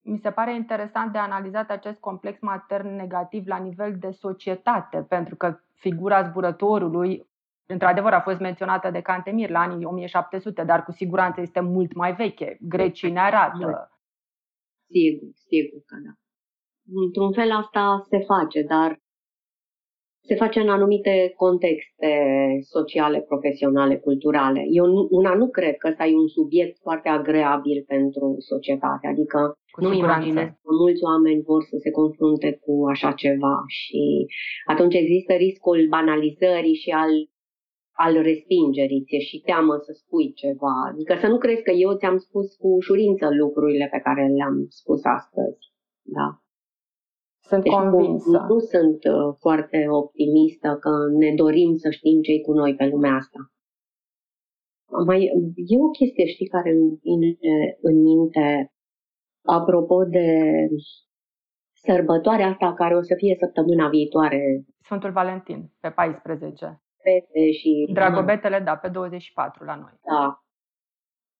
Mi se pare interesant de analizat acest complex matern negativ la nivel de societate, pentru că figura zburătorului, într-adevăr, a fost menționată de Cantemir la anii 1700, dar cu siguranță este mult mai veche. Grecii ne arată. Sigur, sigur că da într-un fel asta se face, dar se face în anumite contexte sociale, profesionale, culturale. Eu una nu cred că ăsta e un subiect foarte agreabil pentru societate, adică cu nu imaginez că mulți oameni vor să se confrunte cu așa ceva și atunci există riscul banalizării și al, al respingerii, ți și teamă să spui ceva. Adică să nu crezi că eu ți-am spus cu ușurință lucrurile pe care le-am spus astăzi. Da. Sunt deci convinsă. Nu, nu sunt uh, foarte optimistă că ne dorim să știm ce cu noi pe lumea asta. Mai e o chestie, știi, care îmi vine în minte apropo de sărbătoarea asta care o să fie săptămâna viitoare. Sfântul Valentin, pe 14. Fete și... Dragobetele, da, pe 24 la noi. Da.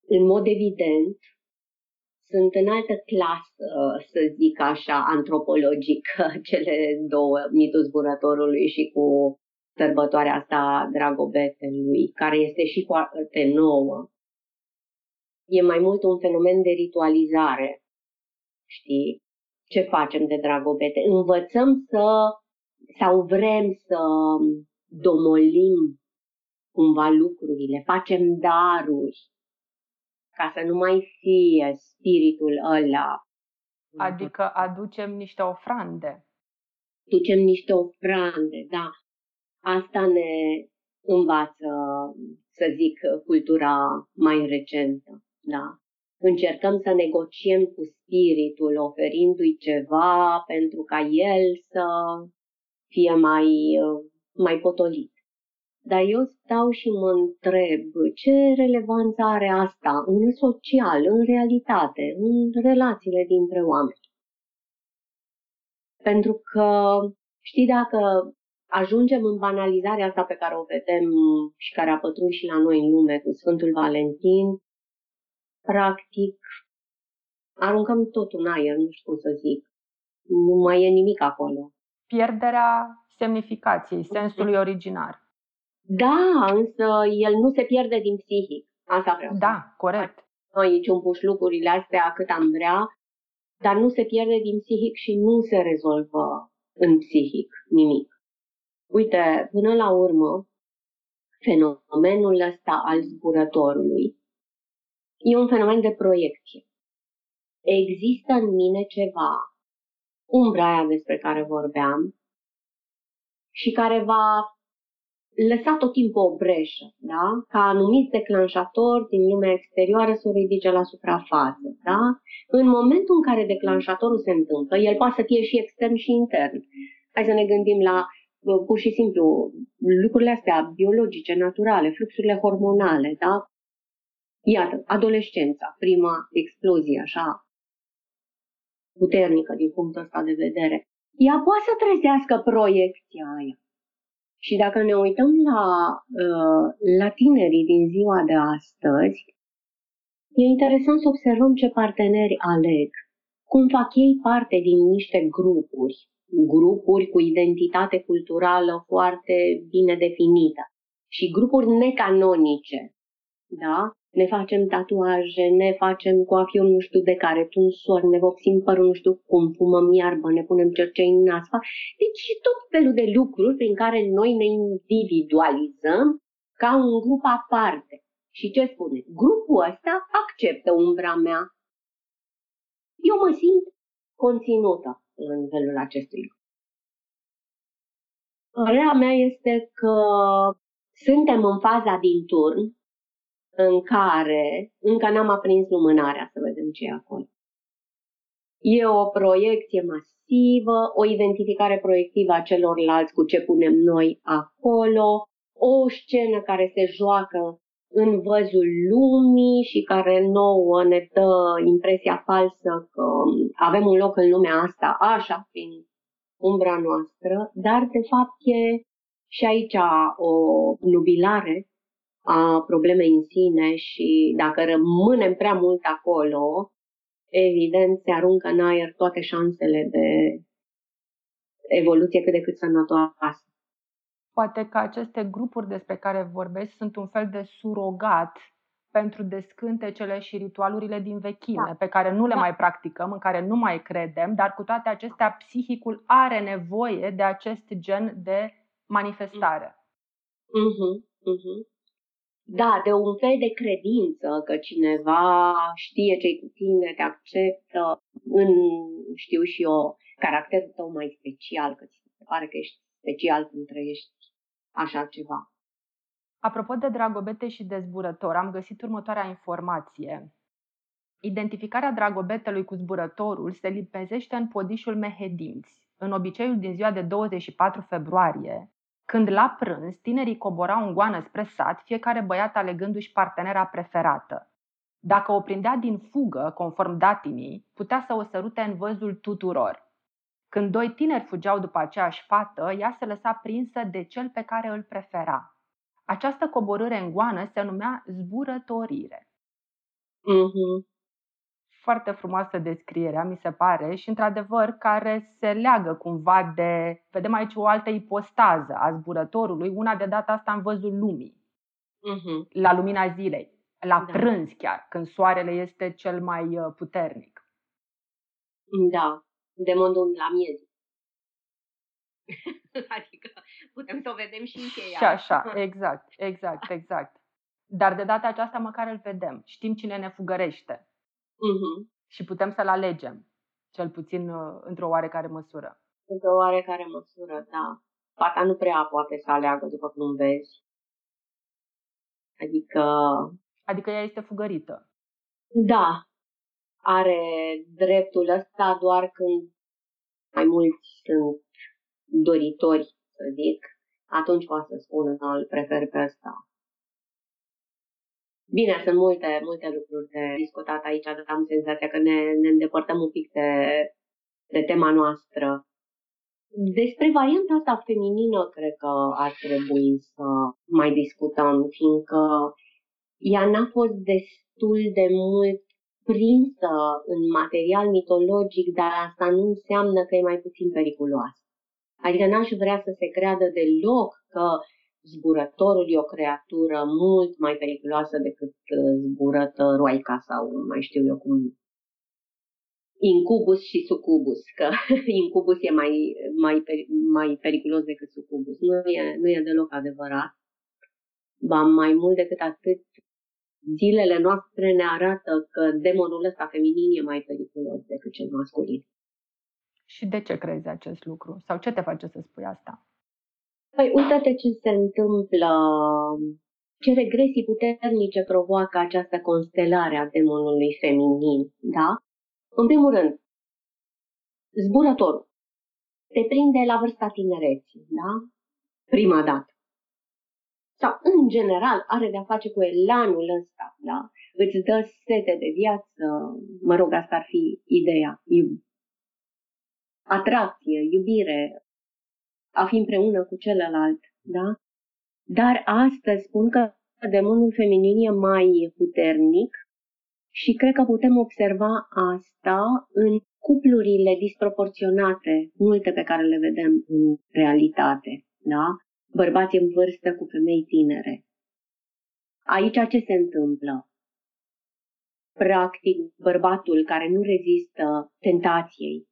În mod evident, sunt în altă clasă, să zic așa, antropologică, *laughs* cele două, mitul zburătorului și cu sărbătoarea asta Dragobetelui, care este și foarte nouă. E mai mult un fenomen de ritualizare, știi? Ce facem de Dragobete? Învățăm să, sau vrem să domolim cumva lucrurile, facem daruri, ca să nu mai fie spiritul ăla. Adică aducem niște ofrande. Ducem niște ofrande, da. Asta ne învață, să zic, cultura mai recentă, da. Încercăm să negociem cu spiritul, oferindu-i ceva pentru ca el să fie mai, mai potolit. Dar eu stau și mă întreb ce relevanță are asta în social, în realitate, în relațiile dintre oameni. Pentru că, știi, dacă ajungem în banalizarea asta pe care o vedem și care a pătruns și la noi în lume cu Sfântul Valentin, practic aruncăm totul în aer, nu știu cum să zic. Nu mai e nimic acolo. Pierderea semnificației, sensului originar. Da, însă el nu se pierde din psihic. Asta vreau. Da, corect. Noi ciumpuși lucrurile astea cât am vrea, dar nu se pierde din psihic și nu se rezolvă în psihic nimic. Uite, până la urmă, fenomenul ăsta al zburătorului e un fenomen de proiecție. Există în mine ceva, umbra aia despre care vorbeam, și care va lăsa tot timpul o breșă, da? ca anumiți declanșatori din lumea exterioară să o ridice la suprafață. Da? În momentul în care declanșatorul se întâmplă, el poate să fie și extern și intern. Hai să ne gândim la pur și simplu lucrurile astea biologice, naturale, fluxurile hormonale, da? Iată, adolescența, prima explozie așa puternică din punctul ăsta de vedere. Ea poate să trezească proiecția aia. Și dacă ne uităm la, uh, la tinerii din ziua de astăzi, e interesant să observăm ce parteneri aleg, cum fac ei parte din niște grupuri, grupuri cu identitate culturală foarte bine definită. Și grupuri necanonice, da? Ne facem tatuaje, ne facem coafiuri nu știu de care, tunsori, ne vopsim părul nu știu cum, fumăm iarbă, ne punem cercei în asfa. Deci tot felul de lucruri prin care noi ne individualizăm ca un grup aparte. Și ce spune? Grupul ăsta acceptă umbra mea. Eu mă simt conținută în felul acestui lucru. Părerea mea este că suntem în faza din turn în care încă n-am aprins lumânarea să vedem ce e acolo. E o proiecție masivă, o identificare proiectivă a celorlalți cu ce punem noi acolo, o scenă care se joacă în văzul lumii și care nouă ne dă impresia falsă că avem un loc în lumea asta, așa, prin umbra noastră, dar de fapt e și aici o nubilare a problemei în sine și dacă rămânem prea mult acolo, evident se aruncă în aer toate șansele de evoluție cât de cât sănătoasă. Poate că aceste grupuri despre care vorbești sunt un fel de surogat pentru descântecele și ritualurile din vechime, da. pe care nu le da. mai practicăm, în care nu mai credem, dar cu toate acestea psihicul are nevoie de acest gen de manifestare. Uh-huh, uh-huh. Da, de un fel de credință că cineva știe ce-i cu tine, te acceptă în, știu și eu, caracterul tău mai special, că ți se pare că ești special când trăiești așa ceva. Apropo de dragobete și de zburător, am găsit următoarea informație. Identificarea dragobetelui cu zburătorul se lipezește în podișul Mehedinți, în obiceiul din ziua de 24 februarie, când la prânz tinerii coborau în goană spre sat, fiecare băiat alegându-și partenera preferată. Dacă o prindea din fugă, conform datinii, putea să o sărute în văzul tuturor. Când doi tineri fugeau după aceeași fată, ea se lăsa prinsă de cel pe care îl prefera. Această coborâre în goană se numea zburătorire. Mm-hmm. Foarte frumoasă descrierea, mi se pare, și într-adevăr care se leagă cumva de. Vedem aici o altă ipostază a zburătorului, una de data asta în văzul lumii, Uh-huh. la lumina zilei, la Da. prânz chiar, când soarele este cel mai uh, puternic. Da, demonul la miez. *laughs* adică putem să o vedem și încheia. Și așa, exact, exact, exact. Dar de data aceasta măcar îl vedem. Știm cine ne fugărește Uh-huh. și putem să-l alegem, cel puțin uh, într-o oarecare măsură. Într-o oarecare măsură, da. Fata nu prea poate să aleagă, după cum vezi. Adică, Adică ea este fugărită. da, are dreptul ăsta doar când mai mulți sunt doritori, să zic, atunci poate să spună, îl prefer pe ăsta. Bine, sunt multe, multe lucruri de discutat aici, dar am senzația că ne, ne îndepărtăm un pic de, de tema noastră. Despre varianta asta feminină, cred că ar trebui să mai discutăm, fiindcă ea n-a fost destul de mult prinsă în material mitologic, dar asta nu înseamnă că e mai puțin periculoasă. Adică n-aș vrea să se creadă deloc că zburătorul e o creatură mult mai periculoasă decât uh, zburătă roaica sau mai știu eu cum. Incubus și sucubus, că *laughs* incubus e mai, mai, peri- mai periculos decât sucubus. Nu e, nu e deloc adevărat. Ba mai mult decât atât, zilele noastre ne arată că demonul ăsta feminin e mai periculos decât cel masculin. Și de ce crezi acest lucru? Sau ce te face să spui asta? Păi, uite-te ce se întâmplă, ce regresii puternice provoacă această constelare a demonului feminin, da? În primul rând, zburătorul te prinde la vârsta tinereții, da? Prima dată. Sau, în general, are de-a face cu elanul ăsta, da? Îți dă sete de viață, mă rog, asta ar fi ideea, iub- atracție, iubire, a fi împreună cu celălalt, da? Dar astăzi spun că demonul feminin e mai puternic și cred că putem observa asta în cuplurile disproporționate, multe pe care le vedem în realitate, da? Bărbați în vârstă cu femei tinere. Aici ce se întâmplă? Practic, bărbatul care nu rezistă tentației,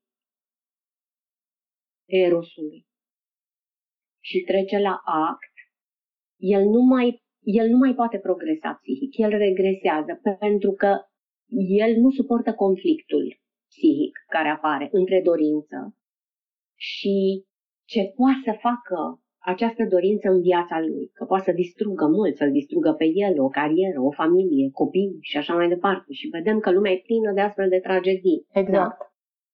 erosului, și trece la act, el nu mai, el nu mai poate progresa psihic, el regresează pentru că el nu suportă conflictul psihic care apare între dorință și ce poate să facă această dorință în viața lui, că poate să distrugă mult, să-l distrugă pe el, o carieră, o familie, copii și așa mai departe. Și vedem că lumea e plină de astfel de tragedii. Exact.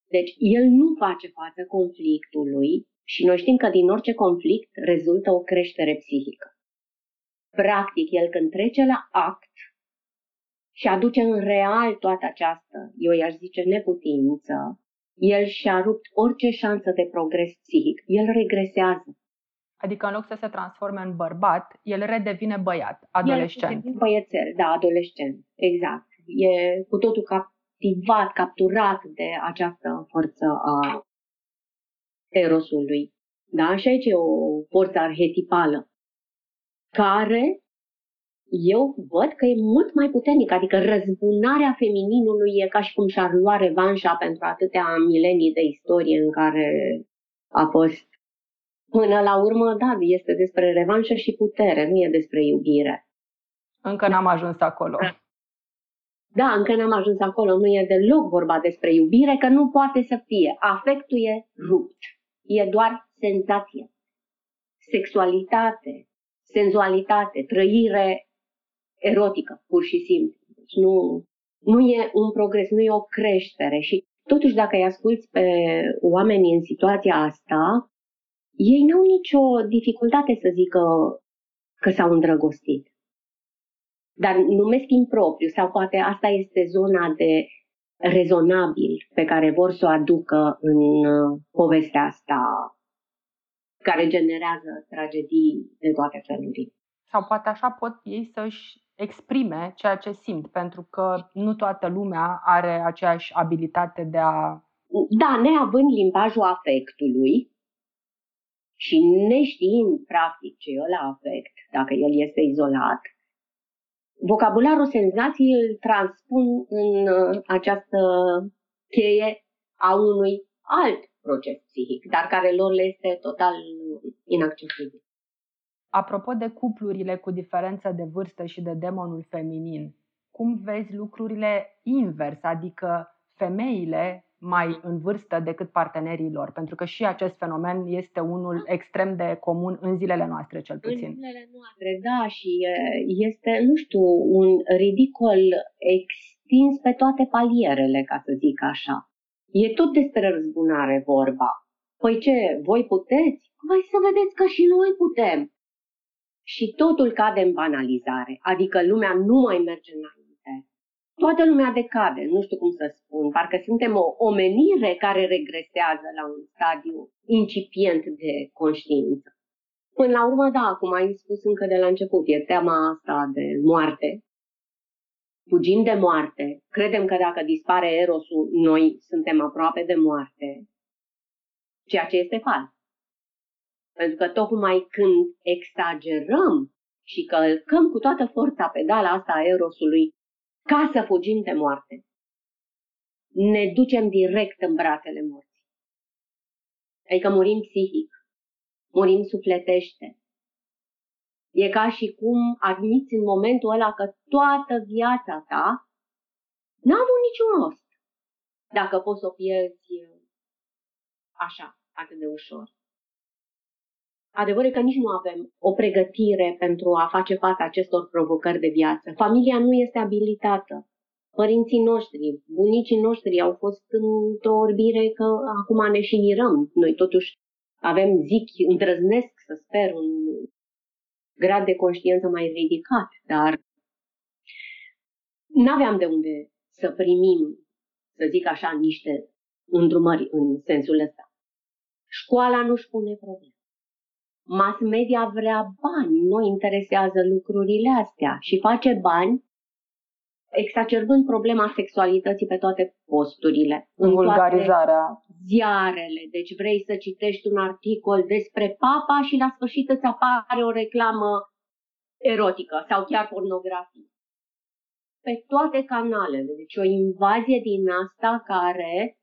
Deci el nu face față conflictului și noi știm că din orice conflict rezultă o creștere psihică. Practic, el când trece la act și aduce în real toată această, eu i-aș zice, neputință, el și-a rupt orice șansă de progres psihic. El regresează. Adică în loc să se transforme în bărbat, el redevine băiat, El adolescent. este băiețel, da, adolescent, exact. E cu totul captivat, capturat de această forță a erosului. Da, și aici e o forță arhetipală care eu văd că e mult mai puternică, adică răzbunarea femininului e ca și cum și-ar lua revanșa pentru atâtea milenii de istorie în care a fost. Până la urmă, da, este despre revanșă și putere, nu e despre iubire. Încă n-am ajuns acolo. Da, încă n-am ajuns acolo, nu e deloc vorba despre iubire, că nu poate să fie. Afectul e rupt. E doar senzație. Sexualitate, senzualitate, trăire erotică, pur și simplu. Deci nu, nu e un progres, nu e o creștere. Și totuși, dacă îi asculți pe oamenii în situația asta, ei n-au nicio dificultate să zică că s-au îndrăgostit. Dar numesc impropriu sau poate asta este zona de rezonabil pe care vor să o aducă în uh, povestea asta care generează tragedii de toate felurile. Sau poate așa pot ei să-și exprime ceea ce simt, pentru că nu toată lumea are aceeași abilitate de a. Da, neavând limbajul afectului și neștiind practic ce e la afect, dacă el este izolat, vocabularul senzației îl transpun în uh, această cheie a unui alt proces psihic, dar care lor le este total inaccesibil. Apropo de cuplurile cu diferență de vârstă și de demonul feminin, cum vezi lucrurile invers, adică femeile mai în vârstă decât partenerii lor, pentru că și acest fenomen este unul extrem de comun în zilele noastre, cel puțin. În zilele noastre, da, și este, nu știu, un ridicol extins pe toate palierele, ca să zic așa. E tot despre răzbunare vorba. Păi ce, voi puteți? Vai să vedeți că și noi putem. Și totul cade în banalizare, adică lumea nu mai merge înainte. Toată lumea decade, nu știu cum să spun, parcă suntem o omenire care regresează la un stadiu incipient de conștiință. Până la urmă, da, cum ai spus încă de la început, e teama asta de moarte, fugim de moarte, credem că dacă dispare erosul, noi suntem aproape de moarte, ceea ce este fals. Pentru că tocmai când exagerăm și călcăm cu toată forța pedala asta a erosului ca să fugim de moarte, ne ducem direct în brațele morții. Adică murim psihic, murim sufletește, E ca și cum admiți în momentul ăla că toată viața ta n-a avut niciun rost. Dacă poți să o pierzi așa, atât de ușor. Adevărul că nici nu avem o pregătire pentru a face față acestor provocări de viață. Familia nu este abilitată. Părinții noștri, bunicii noștri au fost într-o orbire că acum ne și mirăm. Noi totuși avem, zic, îndrăznesc să sper, un grad de conștiință mai ridicat, dar nu aveam de unde să primim, să zic așa, niște îndrumări în sensul ăsta. Școala nu-și pune probleme. Mass media vrea bani, nu interesează lucrurile astea și face bani exacerbând problema sexualității pe toate posturile. În vulgarizarea. Ziarele. Deci vrei să citești un articol despre papa și la sfârșit îți apare o reclamă erotică sau chiar pornografie. Pe toate canalele. Deci o invazie din asta care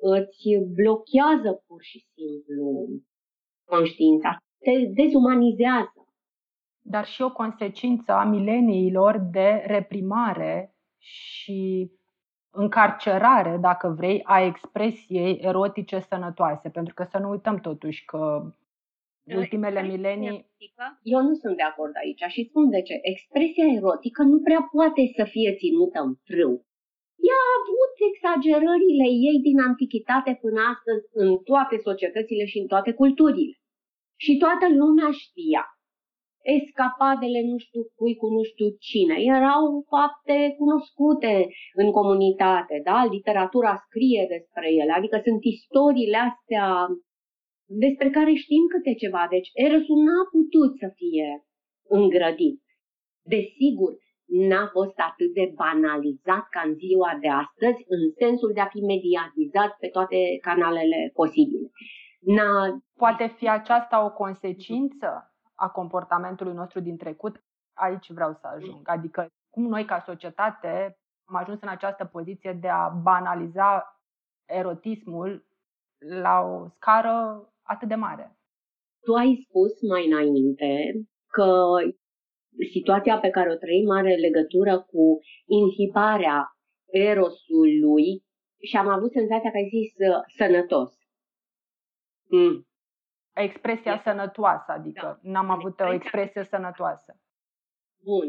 îți blochează pur și simplu conștiința, te dezumanizează dar și o consecință a mileniilor de reprimare și încarcerare, dacă vrei, a expresiei erotice sănătoase. Pentru că să nu uităm totuși că ultimele milenii... Eu nu sunt de acord aici și spun de ce. Expresia erotică nu prea poate să fie ținută în frâu. Ea a avut exagerările ei din antichitate până astăzi în toate societățile și în toate culturile. Și toată lumea știa escapadele nu știu cui cu nu știu cine. Erau fapte cunoscute în comunitate, da? Literatura scrie despre ele, adică sunt istoriile astea despre care știm câte ceva. Deci Erosul n-a putut să fie îngrădit. Desigur, n-a fost atât de banalizat ca în ziua de astăzi, în sensul de a fi mediatizat pe toate canalele posibile. N-a... Poate fi aceasta o consecință a comportamentului nostru din trecut, aici vreau să ajung. Adică cum noi ca societate am ajuns în această poziție de a banaliza erotismul la o scară atât de mare. Tu ai spus mai înainte că situația pe care o trăim are legătură cu inhibarea erosului și am avut senzația că ai zis sănătos. Mm expresia este. sănătoasă, adică da. n-am avut expresia... o expresie sănătoasă. Bun.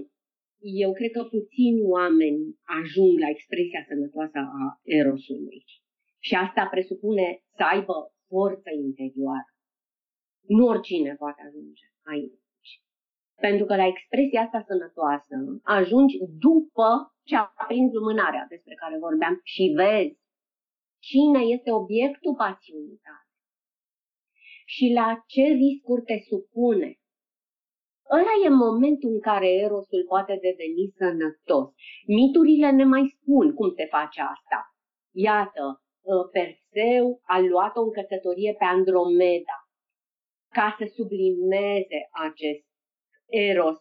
Eu cred că puțini oameni ajung la expresia sănătoasă a erosului. Și asta presupune să aibă forță interioară. Nu oricine poate ajunge aici. Pentru că la expresia asta sănătoasă ajungi după ce a prins lumânarea despre care vorbeam și vezi cine este obiectul pasiunii tale și la ce riscuri te supune. ăla e momentul în care Erosul poate deveni sănătos. Miturile ne mai spun cum se face asta. Iată, ă, Perseu a luat-o în căsătorie pe Andromeda ca să sublimeze acest Eros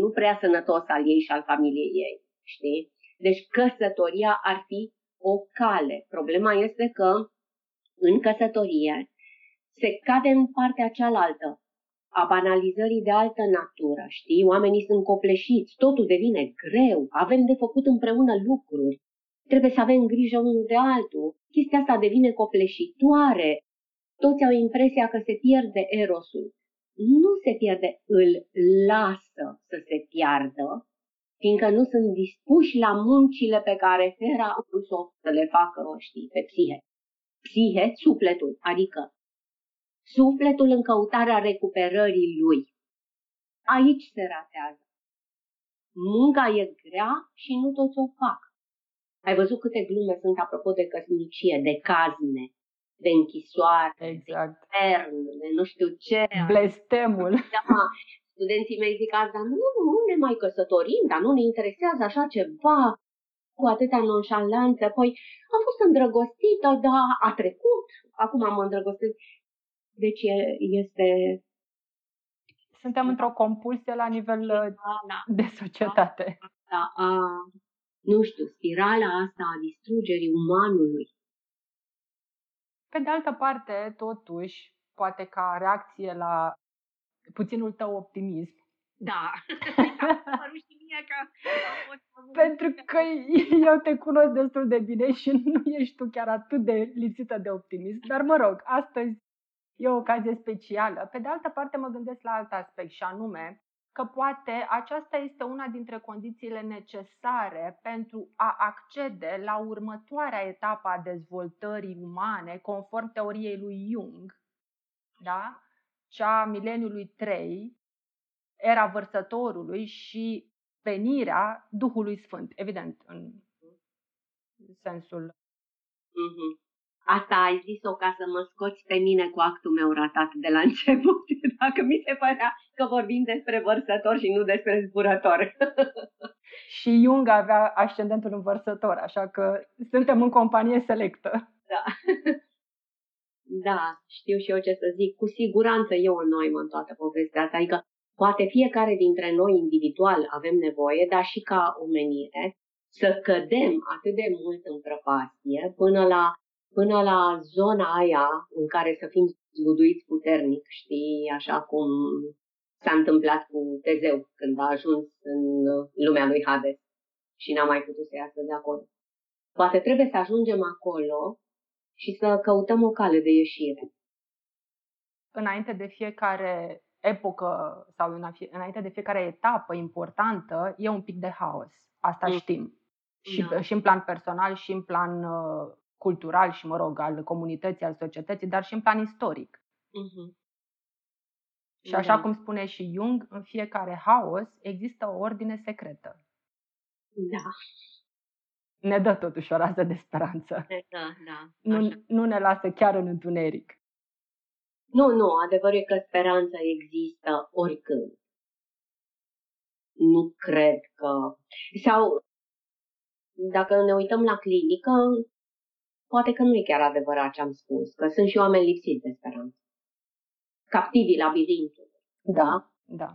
nu prea sănătos al ei și al familiei ei, știi? Deci căsătoria ar fi o cale. Problema este că în căsătorie se cade în partea cealaltă a banalizării de altă natură, știi? Oamenii sunt copleșiți, totul devine greu, avem de făcut împreună lucruri, trebuie să avem grijă unul de altul. Chestia asta devine copleșitoare. Toți au impresia că se pierde erosul. Nu se pierde, îl lasă să se piardă, fiindcă nu sunt dispuși la muncile pe care Hera a pus-o să le facă, știi, pe psihe. Psihe, sufletul, adică sufletul în căutarea recuperării lui. Aici se ratează. Munca e grea și nu toți o fac. Ai văzut câte glume sunt apropo de căsnicie, de cazne, de închisoare, exact. de intern, de nu știu ce. Blestemul. Da, studenții mei zic asta, nu, nu ne mai căsătorim, dar nu ne interesează așa ceva cu atâta nonșalanță. Păi am fost îndrăgostită, dar a trecut, acum am îndrăgostit. Deci este... Suntem într-o compulsie la nivel da, da, de societate. Da, a, nu știu, spirala asta a distrugerii umanului. Pe de altă parte, totuși, poate ca reacție la puținul tău optimism. Da. *laughs* Pentru că *laughs* eu te cunosc destul de bine și nu ești tu chiar atât de lipsită de optimism. Dar mă rog, astăzi e o ocazie specială. Pe de altă parte mă gândesc la alt aspect și anume că poate aceasta este una dintre condițiile necesare pentru a accede la următoarea etapă a dezvoltării umane, conform teoriei lui Jung, da? cea a mileniului 3, era vărsătorului și venirea Duhului Sfânt, evident, în sensul mm-hmm. Asta ai zis-o ca să mă scoți pe mine cu actul meu ratat de la început, *laughs* dacă mi se părea că vorbim despre vărsător și nu despre zburător. *laughs* și Jung avea ascendentul în vărsător, așa că suntem în companie selectă. Da. *laughs* Da, știu și eu ce să zic. Cu siguranță eu o noimă în toată povestea asta. Adică poate fiecare dintre noi individual avem nevoie, dar și ca omenire, să cădem atât de mult în prăpastie până la până la zona aia în care să fim zguduiți puternic, știi, așa cum s-a întâmplat cu Tezeu când a ajuns în lumea lui Hades și n-a mai putut să iasă de acolo. Poate trebuie să ajungem acolo și să căutăm o cale de ieșire. Înainte de fiecare epocă sau înainte de fiecare etapă importantă, e un pic de haos. Asta mm. știm. Și, da. și în plan personal și în plan uh, cultural și, mă rog, al comunității, al societății, dar și în plan istoric. Uh-huh. Și așa da. cum spune și Jung, în fiecare haos există o ordine secretă. Da. Ne dă totuși o rază de speranță. Da, da. Nu, nu ne lasă chiar în întuneric. Nu, nu, adevărul e că speranța există oricând. Nu cred că... Sau, dacă ne uităm la clinică, poate că nu e chiar adevărat ce am spus, că sunt și oameni lipsiți de speranță. Captivii labirintului. Da, da.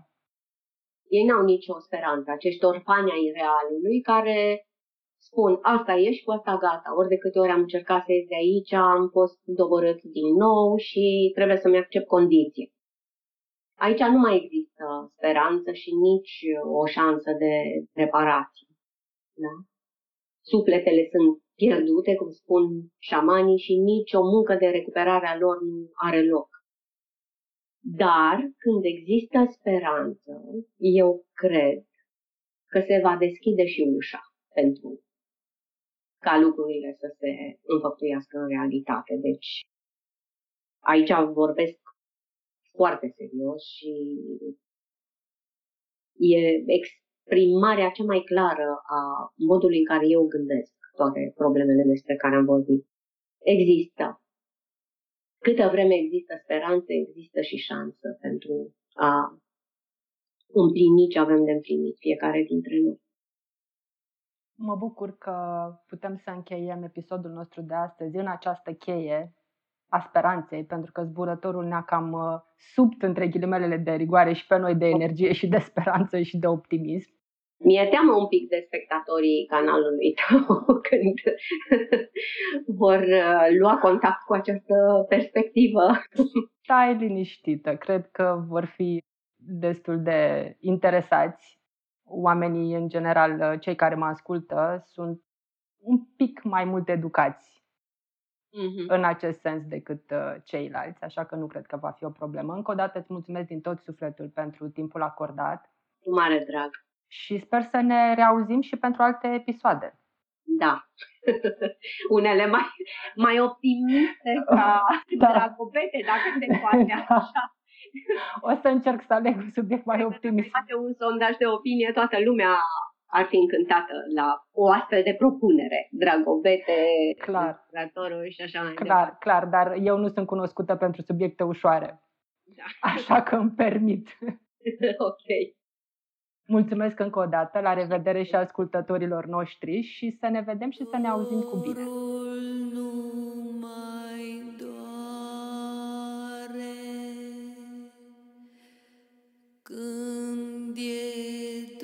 Ei n-au nicio speranță, acești orfani ai realului care spun, asta e și cu asta gata. Ori de câte ori am încercat să ies de aici, am fost doborât din nou și trebuie să-mi accept condiții. Aici nu mai există speranță și nici o șansă de reparație. Da? Sufletele sunt pierdute, cum spun șamanii, și nici o muncă de recuperare a lor nu are loc. Dar când există speranță, eu cred că se va deschide și ușa pentru ca lucrurile să se înfăptuiască în realitate. Deci aici vorbesc foarte serios și e exprimarea cea mai clară a modului în care eu gândesc toate problemele despre care am vorbit. Există. Câtă vreme există speranță, există și șansă pentru a împlini ce avem de împlinit fiecare dintre noi. Mă bucur că putem să încheiem episodul nostru de astăzi în această cheie a speranței, pentru că zburătorul ne-a cam uh, subt între ghilimelele de rigoare și pe noi de energie și de speranță și de optimism. Mi-e teamă un pic de spectatorii canalului tău *laughs* când vor uh, lua contact cu această perspectivă. Stai liniștită, cred că vor fi destul de interesați. Oamenii, în general, uh, cei care mă ascultă, sunt un pic mai mult educați mm-hmm. în acest sens decât uh, ceilalți, așa că nu cred că va fi o problemă. Încă o dată îți mulțumesc din tot sufletul pentru timpul acordat. Cu mare drag. Și sper să ne reauzim și pentru alte episoade. Da. *laughs* Unele mai, mai optimiste *laughs* ca da. dragobete, dacă se *laughs* poate da. așa. O să încerc să aleg un subiect mai optimist. Dacă un sondaj de opinie, toată lumea ar fi încântată la o astfel de propunere. Dragobete, clar. și așa mai Clar, departe. clar, dar eu nu sunt cunoscută pentru subiecte ușoare. Da. Așa că îmi permit. ok. Mulțumesc încă o dată, la revedere și ascultătorilor noștri și să ne vedem și să ne auzim cu bine. Când e